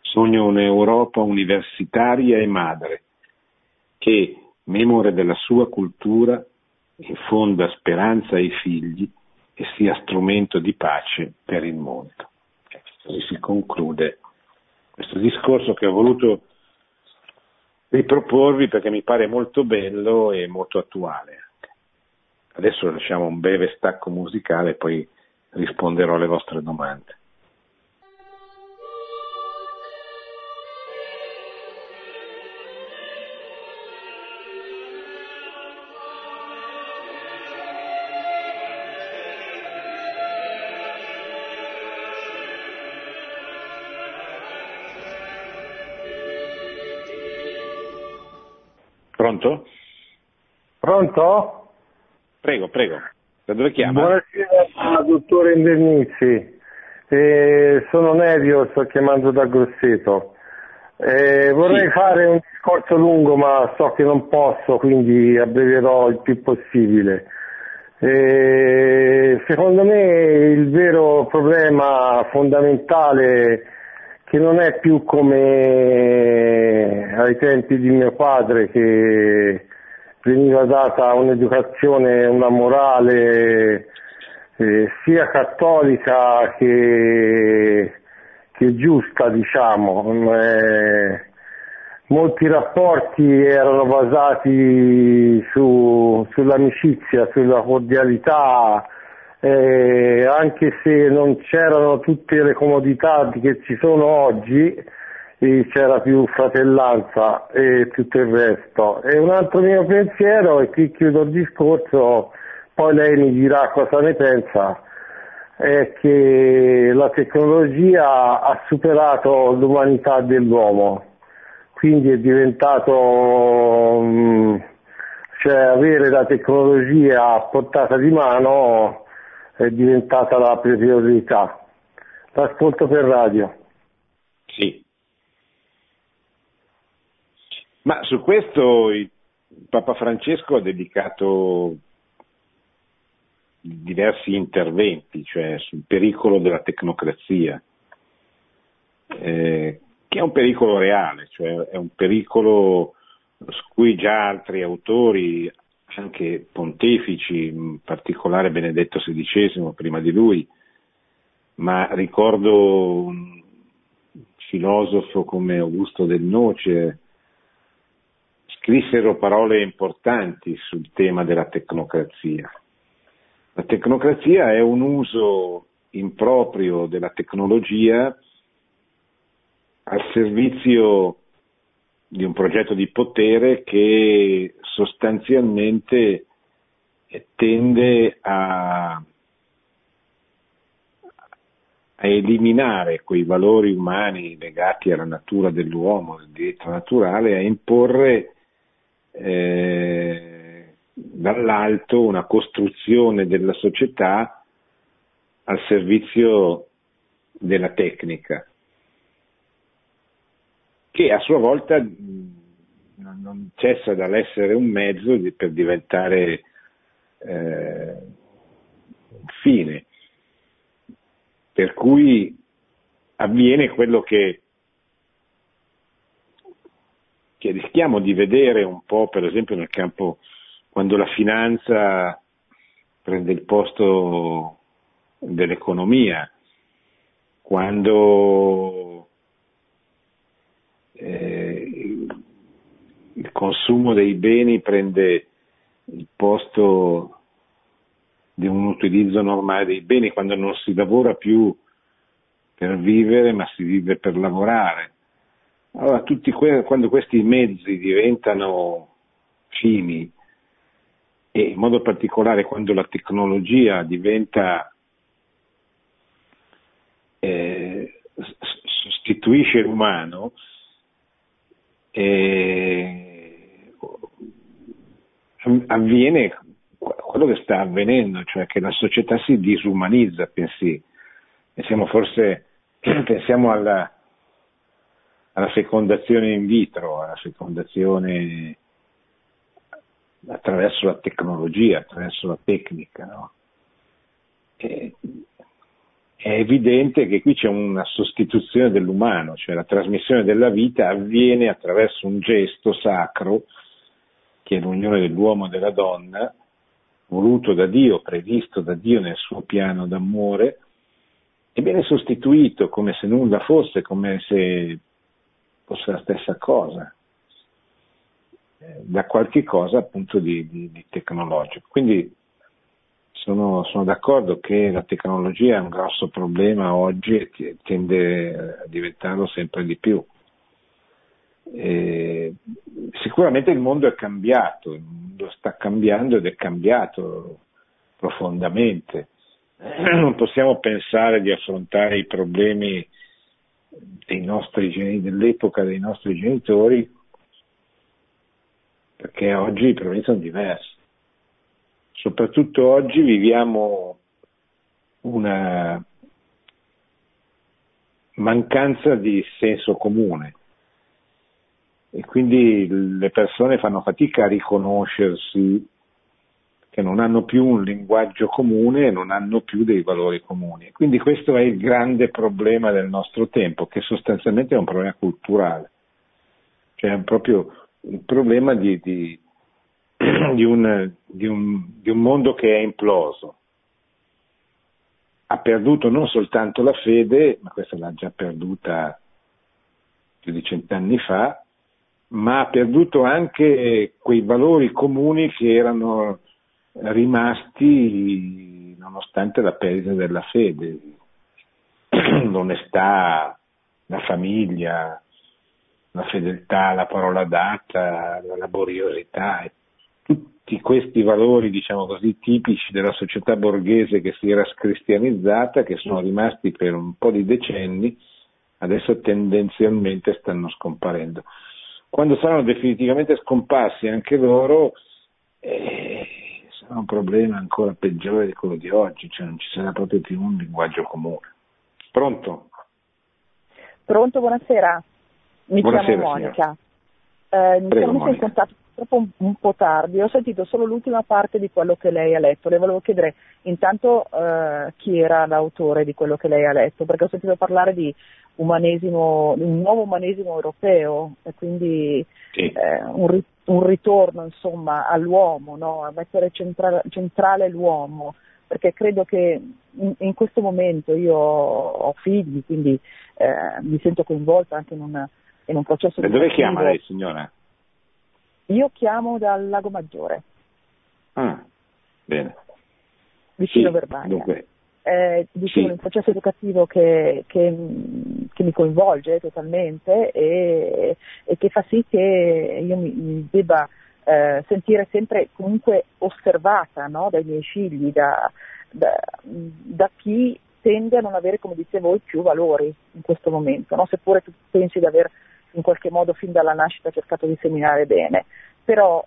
Sogno un'Europa universitaria e madre, che, memore della sua cultura, infonda speranza ai figli e sia strumento di pace per il mondo. Così si conclude questo discorso che ho voluto riproporvi perché mi pare molto bello e molto attuale. Adesso lasciamo un breve stacco musicale e poi risponderò alle vostre domande. Pronto? Prego, prego. Da dove chiama? Buonasera, dottore Invernizzi. Eh, sono Nevio, sto chiamando da Grosseto. Eh, vorrei sì. fare un discorso lungo, ma so che non posso, quindi abbrevierò il più possibile. Eh, secondo me il vero problema fondamentale che non è più come ai tempi di mio padre che veniva data un'educazione, una morale eh, sia cattolica che, che giusta, diciamo. Eh, molti rapporti erano basati su, sull'amicizia, sulla cordialità, eh, anche se non c'erano tutte le comodità che ci sono oggi, c'era più fratellanza e tutto il resto. E un altro mio pensiero, e qui chiudo il discorso, poi lei mi dirà cosa ne pensa, è che la tecnologia ha superato l'umanità dell'uomo, quindi è diventato, mm, cioè avere la tecnologia a portata di mano è diventata la priorità. L'ascolto per radio. Sì. Ma su questo il Papa Francesco ha dedicato diversi interventi, cioè sul pericolo della tecnocrazia, eh, che è un pericolo reale, cioè è un pericolo su cui già altri autori anche pontefici, in particolare Benedetto XVI prima di lui, ma ricordo un filosofo come Augusto del Noce, scrissero parole importanti sul tema della tecnocrazia. La tecnocrazia è un uso improprio della tecnologia al servizio di un progetto di potere che sostanzialmente tende a, a eliminare quei valori umani legati alla natura dell'uomo, del diritto naturale, a imporre eh, dall'alto una costruzione della società al servizio della tecnica che a sua volta non cessa dall'essere un mezzo per diventare eh, un fine. Per cui avviene quello che, che rischiamo di vedere un po', per esempio, nel campo quando la finanza prende il posto dell'economia, quando eh, il consumo dei beni prende il posto di un utilizzo normale dei beni quando non si lavora più per vivere ma si vive per lavorare. Allora, que- quando questi mezzi diventano fini e in modo particolare quando la tecnologia diventa eh, sostituisce l'umano, eh, avviene quello che sta avvenendo, cioè che la società si disumanizza, pensi, pensiamo forse pensiamo alla, alla fecondazione in vitro, alla fecondazione attraverso la tecnologia, attraverso la tecnica. No? È evidente che qui c'è una sostituzione dell'umano, cioè la trasmissione della vita avviene attraverso un gesto sacro, che è l'unione dell'uomo e della donna, voluto da Dio, previsto da Dio nel suo piano d'amore, e viene sostituito come se nulla fosse, come se fosse la stessa cosa, eh, da qualche cosa appunto di, di, di tecnologico. Quindi sono, sono, d'accordo che la tecnologia è un grosso problema oggi e tende a diventarlo sempre di più. E sicuramente il mondo è cambiato, il mondo sta cambiando ed è cambiato profondamente. Non possiamo pensare di affrontare i problemi dei nostri, dell'epoca dei nostri genitori perché oggi i problemi sono diversi. Soprattutto oggi viviamo una mancanza di senso comune e quindi le persone fanno fatica a riconoscersi che non hanno più un linguaggio comune e non hanno più dei valori comuni. Quindi questo è il grande problema del nostro tempo, che sostanzialmente è un problema culturale, cioè è proprio il problema di, di, di, un, di un, un mondo che è imploso. Ha perduto non soltanto la fede, ma questa l'ha già perduta più di cent'anni fa, ma ha perduto anche quei valori comuni che erano rimasti nonostante la perdita della fede, l'onestà, la famiglia, la fedeltà alla parola data, la laboriosità, tutti questi valori, diciamo così, tipici della società borghese che si era scristianizzata, che sono rimasti per un po' di decenni, adesso tendenzialmente stanno scomparendo. Quando saranno definitivamente scomparsi anche loro, eh, sarà un problema ancora peggiore di quello di oggi, cioè non ci sarà proprio più un linguaggio comune. Pronto? Pronto, buonasera. Mi buonasera, chiamo Monica. Eh, mi siamo messi in contatto purtroppo un, un, po' tardi, ho sentito solo l'ultima parte di quello che lei ha letto. Le volevo chiedere intanto eh, chi era l'autore di quello che lei ha letto, perché ho sentito parlare di umanesimo, un nuovo umanesimo europeo e quindi sì. eh, un, un, ritorno insomma, all'uomo, no? a mettere centra- centrale l'uomo, perché credo che in, in, questo momento io ho figli, quindi eh, mi sento coinvolta anche in, una, in un processo di... Dove chiama lei signora? Io chiamo dal Lago Maggiore. Ah, bene. Vicino sì, Verbania. Dunque, eh, diciamo, sì. un processo educativo che, che, che, mi coinvolge totalmente e, e, che fa sì che io mi, mi debba eh, sentire sempre comunque osservata no? dai miei figli, da, da, da, chi tende a non avere, come dite voi, più valori in questo momento, no? seppure tu pensi di aver in qualche modo fin dalla nascita cercato di seminare bene, però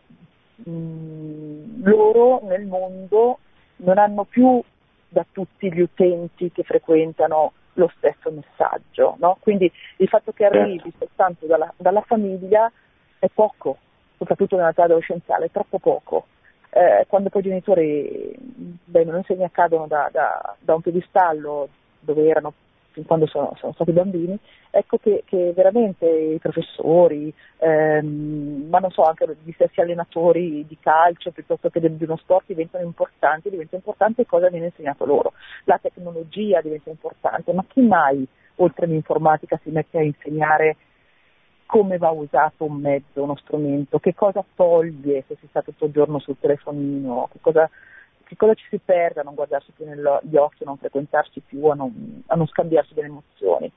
mh, loro nel mondo non hanno più da tutti gli utenti che frequentano lo stesso messaggio. No? Quindi il fatto che arrivi certo. soltanto dalla, dalla famiglia è poco, soprattutto nell'età adolescenziale, è troppo poco. Eh, quando poi i genitori beh, non se ne accadono da, da, da un piedistallo dove erano quando sono, sono stati bambini, ecco che, che veramente i professori, ehm, ma non so, anche gli stessi allenatori di calcio piuttosto che di uno sport diventano importanti, diventa importante cosa viene insegnato loro. La tecnologia diventa importante, ma chi mai oltre all'informatica si mette a insegnare come va usato un mezzo, uno strumento, che cosa toglie se si sta tutto il giorno sul telefonino, che cosa che cosa ci si perde a non guardarsi più negli occhi, a non frequentarsi più, a non, a non scambiarsi delle emozioni.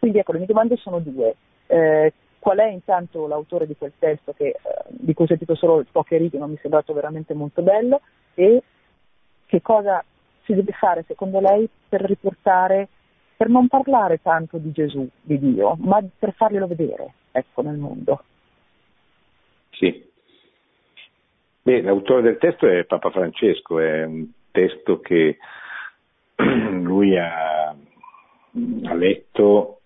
Quindi ecco, le mie domande sono due. Eh, qual è intanto l'autore di quel testo che, eh, di cui ho sentito solo poche righe, ma mi è sembrato veramente molto bello, e che cosa si deve fare secondo lei per riportare, per non parlare tanto di Gesù, di Dio, ma per farglielo vedere, ecco, nel mondo. Sì, Beh, l'autore del testo è Papa Francesco, è un testo che lui ha, ha letto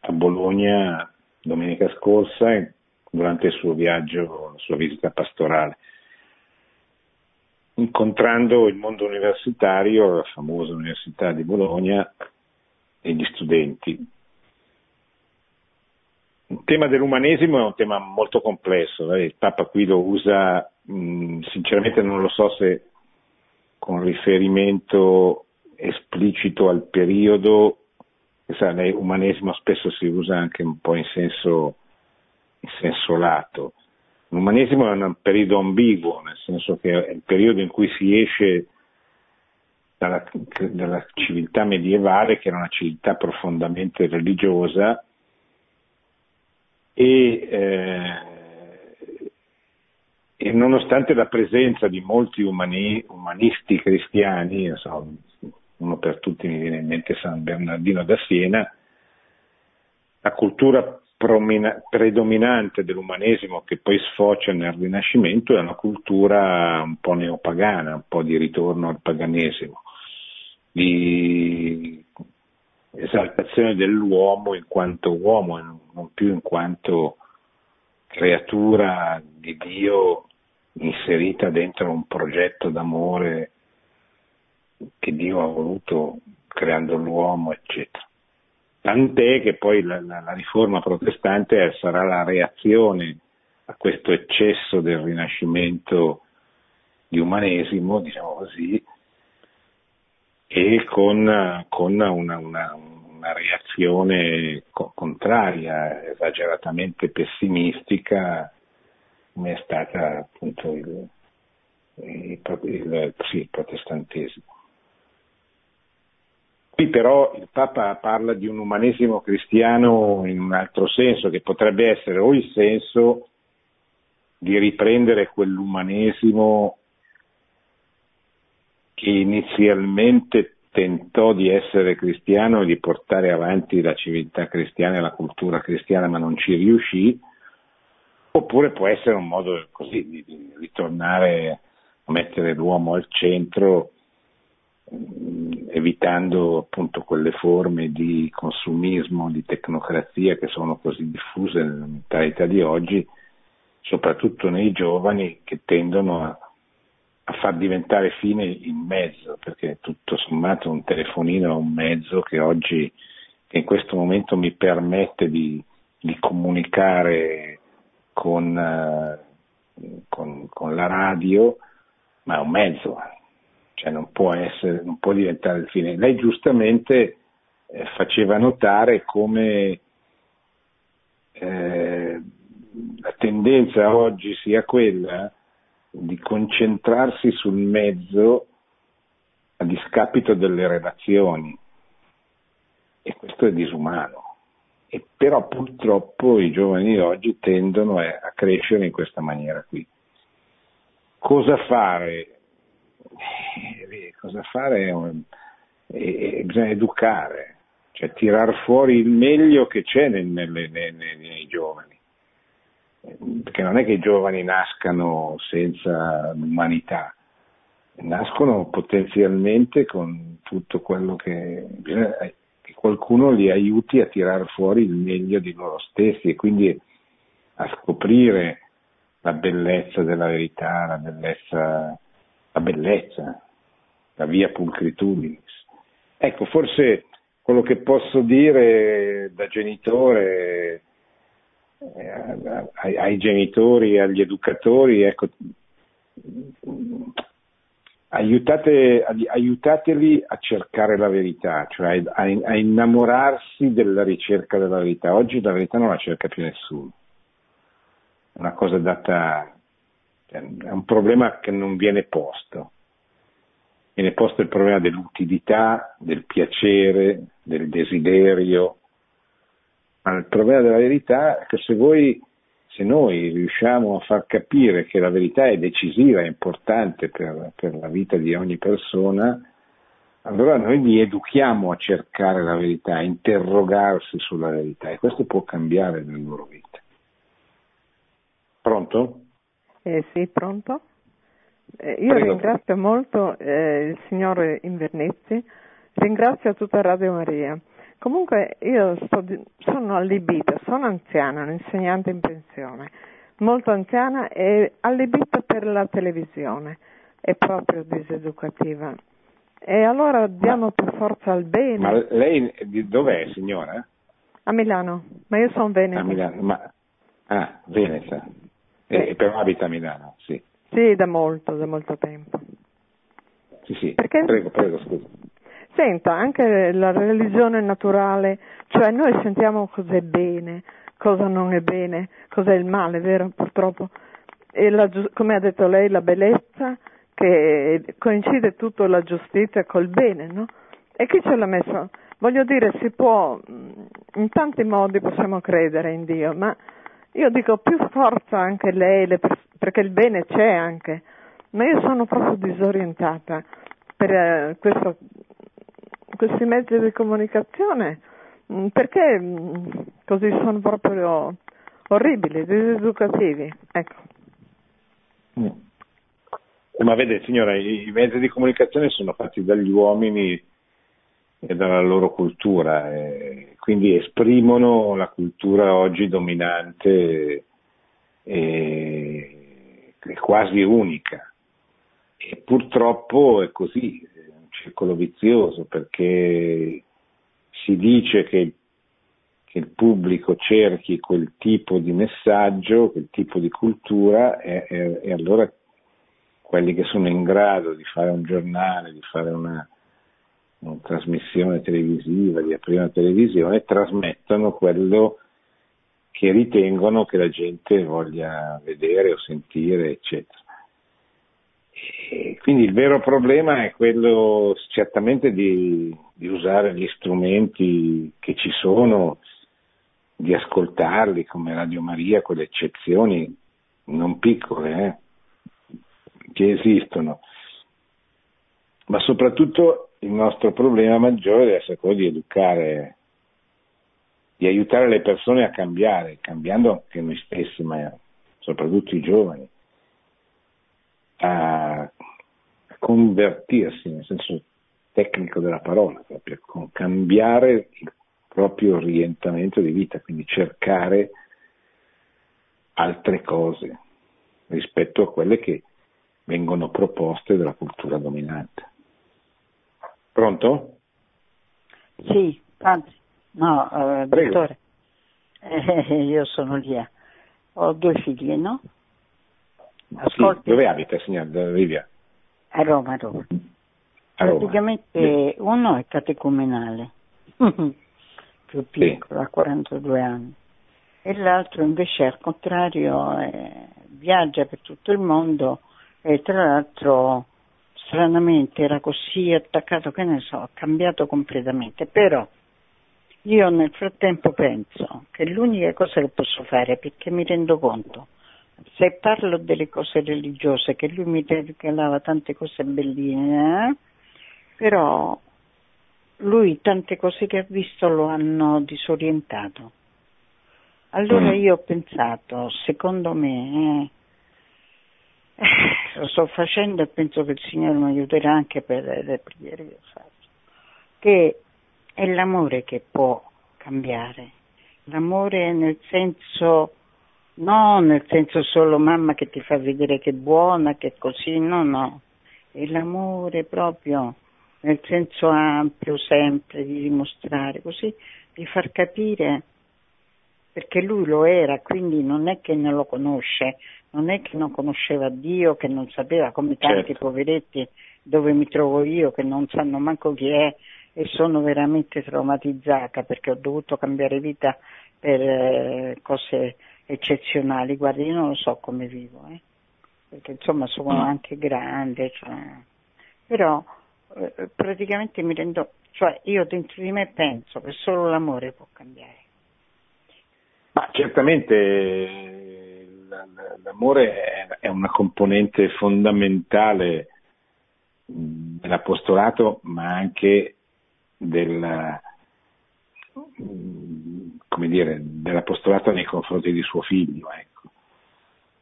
a Bologna domenica scorsa durante il suo viaggio, la sua visita pastorale, incontrando il mondo universitario, la famosa Università di Bologna e gli studenti. Il tema dell'umanesimo è un tema molto complesso, eh. il Papa qui lo usa, sinceramente non lo so se con riferimento esplicito al periodo, sa, l'umanesimo spesso si usa anche un po' in senso, in senso lato. L'umanesimo è un periodo ambiguo, nel senso che è il periodo in cui si esce dalla, dalla civiltà medievale, che era una civiltà profondamente religiosa, e, eh, e, nonostante la presenza di molti umani, umanisti cristiani, so, uno per tutti mi viene in mente San Bernardino da Siena, la cultura promina- predominante dell'umanesimo che poi sfocia nel Rinascimento è una cultura un po' neopagana, un po' di ritorno al paganesimo, di esaltazione dell'uomo in quanto uomo e non più in quanto creatura di Dio inserita dentro un progetto d'amore che Dio ha voluto creando l'uomo, eccetera. Tant'è che poi la, la, la riforma protestante sarà la reazione a questo eccesso del rinascimento di umanesimo, diciamo così, e con, con una, una, una, reazione contraria, esageratamente pessimistica, come è stata appunto il, il, il, sì, il protestantesimo. Qui però il Papa parla di un umanesimo cristiano in un altro senso, che potrebbe essere o il senso di riprendere quell'umanesimo che inizialmente tentò di essere cristiano e di portare avanti la civiltà cristiana e la cultura cristiana, ma non ci riuscì, oppure può essere un modo così di, di ritornare a mettere l'uomo al centro evitando appunto quelle forme di consumismo, di tecnocrazia che sono così diffuse nella mentalità di oggi, soprattutto nei giovani che tendono a, a far diventare fine il mezzo, perché tutto sommato un telefonino è un mezzo che oggi, che in questo momento mi permette di, di comunicare con, uh, con, con la radio, ma è un mezzo, cioè non può, essere, non può diventare il fine. Lei giustamente eh, faceva notare come eh, la tendenza oggi sia quella di concentrarsi sul mezzo a discapito delle relazioni e questo è disumano. E però purtroppo i giovani oggi tendono a crescere in questa maniera qui. Cosa fare eh, cosa fare? Eh, bisogna educare, cioè tirar fuori il meglio che c'è nel, nelle, nei, nei giovani. Perché non è che i giovani nascano senza l'umanità, nascono potenzialmente con tutto quello che bisogna che qualcuno li aiuti a tirar fuori il meglio di loro stessi e quindi a scoprire la bellezza della verità, la bellezza la bellezza, la via pulcritudinis. Ecco, forse quello che posso dire da genitore eh, ai, ai, genitori agli educatori, ecco, aiutate, aiutateli a cercare la verità, cioè a, a innamorarsi della ricerca della verità. Oggi la verità non la cerca più nessuno. È una cosa data cioè, è un problema che non viene posto. Viene posto il problema dell'utilità, del piacere, del desiderio, ma il problema della verità è che se voi, se noi riusciamo a far capire che la verità è decisiva, è importante per, per la vita di ogni persona, allora noi li educhiamo a cercare la verità, a interrogarsi sulla verità e questo può cambiare la loro vita. Pronto? Eh, sì, pronto? Eh, io Prego. ringrazio molto eh, il signore Invernizzi, ringrazio tutta Radio Maria. Comunque io sto, sono allibita, sono anziana, un'insegnante in pensione, molto anziana e allibita per la televisione, è proprio diseducativa. E allora diamo per forza al bene. Ma lei di dov'è signora? A Milano, ma io sono veneta. A Milano, ma... Ah, Veneta. Eh, però abita a Milano, sì. Sì, da molto, da molto tempo. Sì, sì, Perché? prego, prego, scusa. Senta, anche la religione naturale, cioè noi sentiamo cosa è bene, cosa non è bene, cosa è il male, vero? Purtroppo. E la, come ha detto lei, la bellezza, che coincide tutto la giustizia col bene, no? E chi ce l'ha messo? Voglio dire, si può, in tanti modi possiamo credere in Dio, ma io dico più forza anche lei, perché il bene c'è anche, ma io sono proprio disorientata per eh, questo, questi mezzi di comunicazione. Mm, perché mm, così sono proprio orribili, diseducativi, ecco. Mm. Ma vede signora, i mezzi di comunicazione sono fatti dagli uomini e dalla loro cultura, e quindi esprimono la cultura oggi dominante e, quasi unica. E purtroppo è così, circolo vizioso perché si dice che, che il pubblico cerchi quel tipo di messaggio, quel tipo di cultura e, e, e allora quelli che sono in grado di fare un giornale, di fare una, una trasmissione televisiva, di aprire una televisione, trasmettono quello che ritengono che la gente voglia vedere o sentire, eccetera. Quindi il vero problema è quello certamente di, di usare gli strumenti che ci sono, di ascoltarli come Radio Maria, quelle eccezioni non piccole eh, che esistono. Ma soprattutto il nostro problema maggiore deve essere quello di educare, di aiutare le persone a cambiare, cambiando anche noi stessi, ma soprattutto i giovani, a convertirsi nel senso tecnico della parola, proprio con cambiare il proprio orientamento di vita, quindi cercare altre cose rispetto a quelle che vengono proposte dalla cultura dominante. Pronto? Sì, padre. No, eh, dottore. Eh, io sono Lia. Ho due figlie, no? Ascolti. Sì, dove abita, signora Livia? A Roma, a Roma. Praticamente uno è catecumenale, più piccolo, ha 42 anni, e l'altro invece al contrario eh, viaggia per tutto il mondo e tra l'altro stranamente era così attaccato che ne so, ha cambiato completamente, però io nel frattempo penso che l'unica cosa che posso fare, perché mi rendo conto, se parlo delle cose religiose, che lui mi regalava tante cose belline, eh, però lui tante cose che ha visto lo hanno disorientato. Allora mm. io ho pensato, secondo me, eh, lo sto facendo e penso che il Signore mi aiuterà anche per le preghiere che ho fatto, che è l'amore che può cambiare, l'amore nel senso, no nel senso solo mamma che ti fa vedere che è buona, che è così, no, no, è l'amore proprio nel senso ampio sempre di dimostrare, così di far capire perché lui lo era, quindi non è che non lo conosce, non è che non conosceva Dio, che non sapeva come tanti certo. poveretti dove mi trovo io che non sanno manco chi è e sono veramente traumatizzata perché ho dovuto cambiare vita per eh, cose eccezionali. Guardi, io non lo so come vivo, eh? perché insomma sono mm. anche grande, cioè... però eh, praticamente mi rendo, cioè io dentro di me penso che solo l'amore può cambiare. Ma certamente l'amore è una componente fondamentale dell'apostolato, ma anche del, come dire, dell'apostolato nei confronti di suo figlio. Ecco.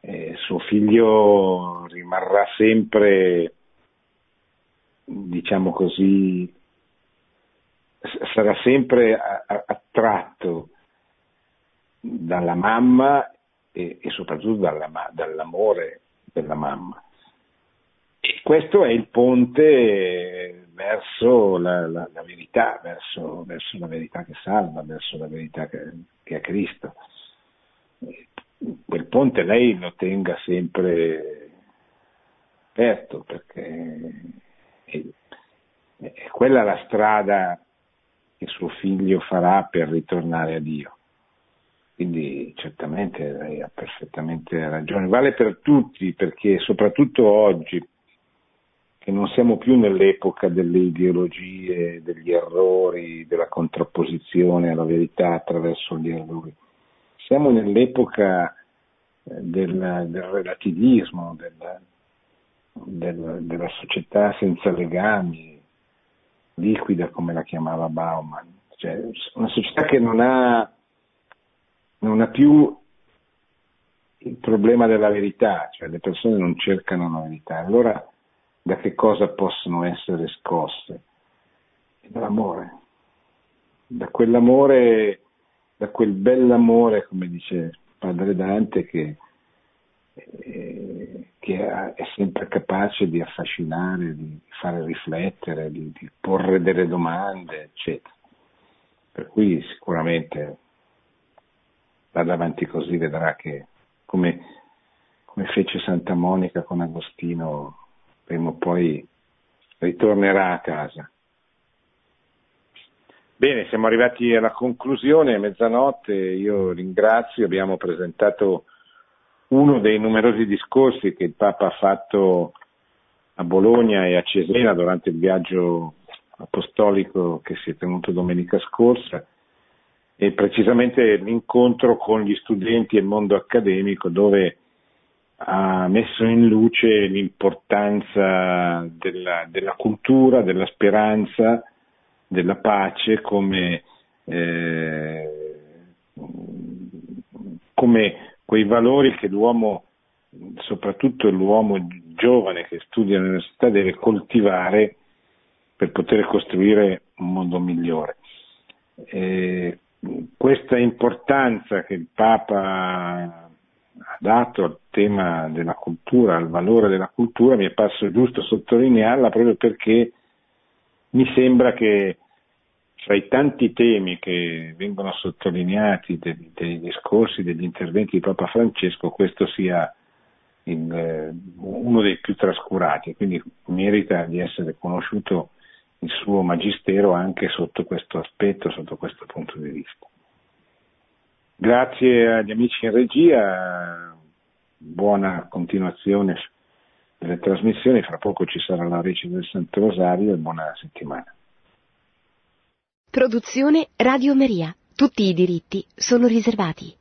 Eh, suo figlio rimarrà sempre diciamo così, sarà sempre attratto dalla mamma e, e soprattutto dalla, dall'amore della mamma. Questo è il ponte verso la, la, la verità, verso, verso, la verità che salva, verso la verità che, che è Cristo. Quel ponte lei lo tenga sempre aperto perché è quella la strada che suo figlio farà per ritornare a Dio. Quindi certamente lei ha perfettamente ragione. Vale per tutti perché soprattutto oggi, che non siamo più nell'epoca delle ideologie, degli errori, della contrapposizione alla verità attraverso gli errori, siamo nell'epoca eh, del, del relativismo, del, del, della società senza legami, liquida come la chiamava Bauman, cioè, una società che non ha, non ha più il problema della verità, cioè le persone non cercano la verità, allora da che cosa possono essere scosse? Dall'amore, da quell'amore, da quel bell'amore, come dice padre Dante, che, eh, che è sempre capace di affascinare, di fare riflettere, di, di porre delle domande, eccetera. Per cui sicuramente vada avanti così, vedrà che come, come fece Santa Monica con Agostino, prima o poi ritornerà a casa. Bene, siamo arrivati alla conclusione, a mezzanotte, io ringrazio, abbiamo presentato uno dei numerosi discorsi che il Papa ha fatto a Bologna e a Cesena durante il viaggio apostolico che si è tenuto domenica scorsa e precisamente l'incontro con gli studenti e il mondo accademico dove ha messo in luce l'importanza della, della cultura, della speranza, della pace come, eh, come quei valori che l'uomo, soprattutto l'uomo giovane che studia all'università, deve coltivare per poter costruire un mondo migliore. Eh, questa importanza che il Papa ha dato al tema della cultura, al valore della cultura, mi è parso giusto sottolinearla proprio perché mi sembra che fra i tanti temi che vengono sottolineati dei, dei discorsi, degli interventi di Papa Francesco, questo sia il, eh, uno dei più trascurati, quindi merita di essere conosciuto il suo magistero anche sotto questo aspetto, sotto questo punto di vista. Grazie agli amici in regia, buona continuazione delle trasmissioni, fra poco ci sarà la recita del Santo Rosario e buona settimana. Produzione Radio Maria. Tutti i diritti sono riservati.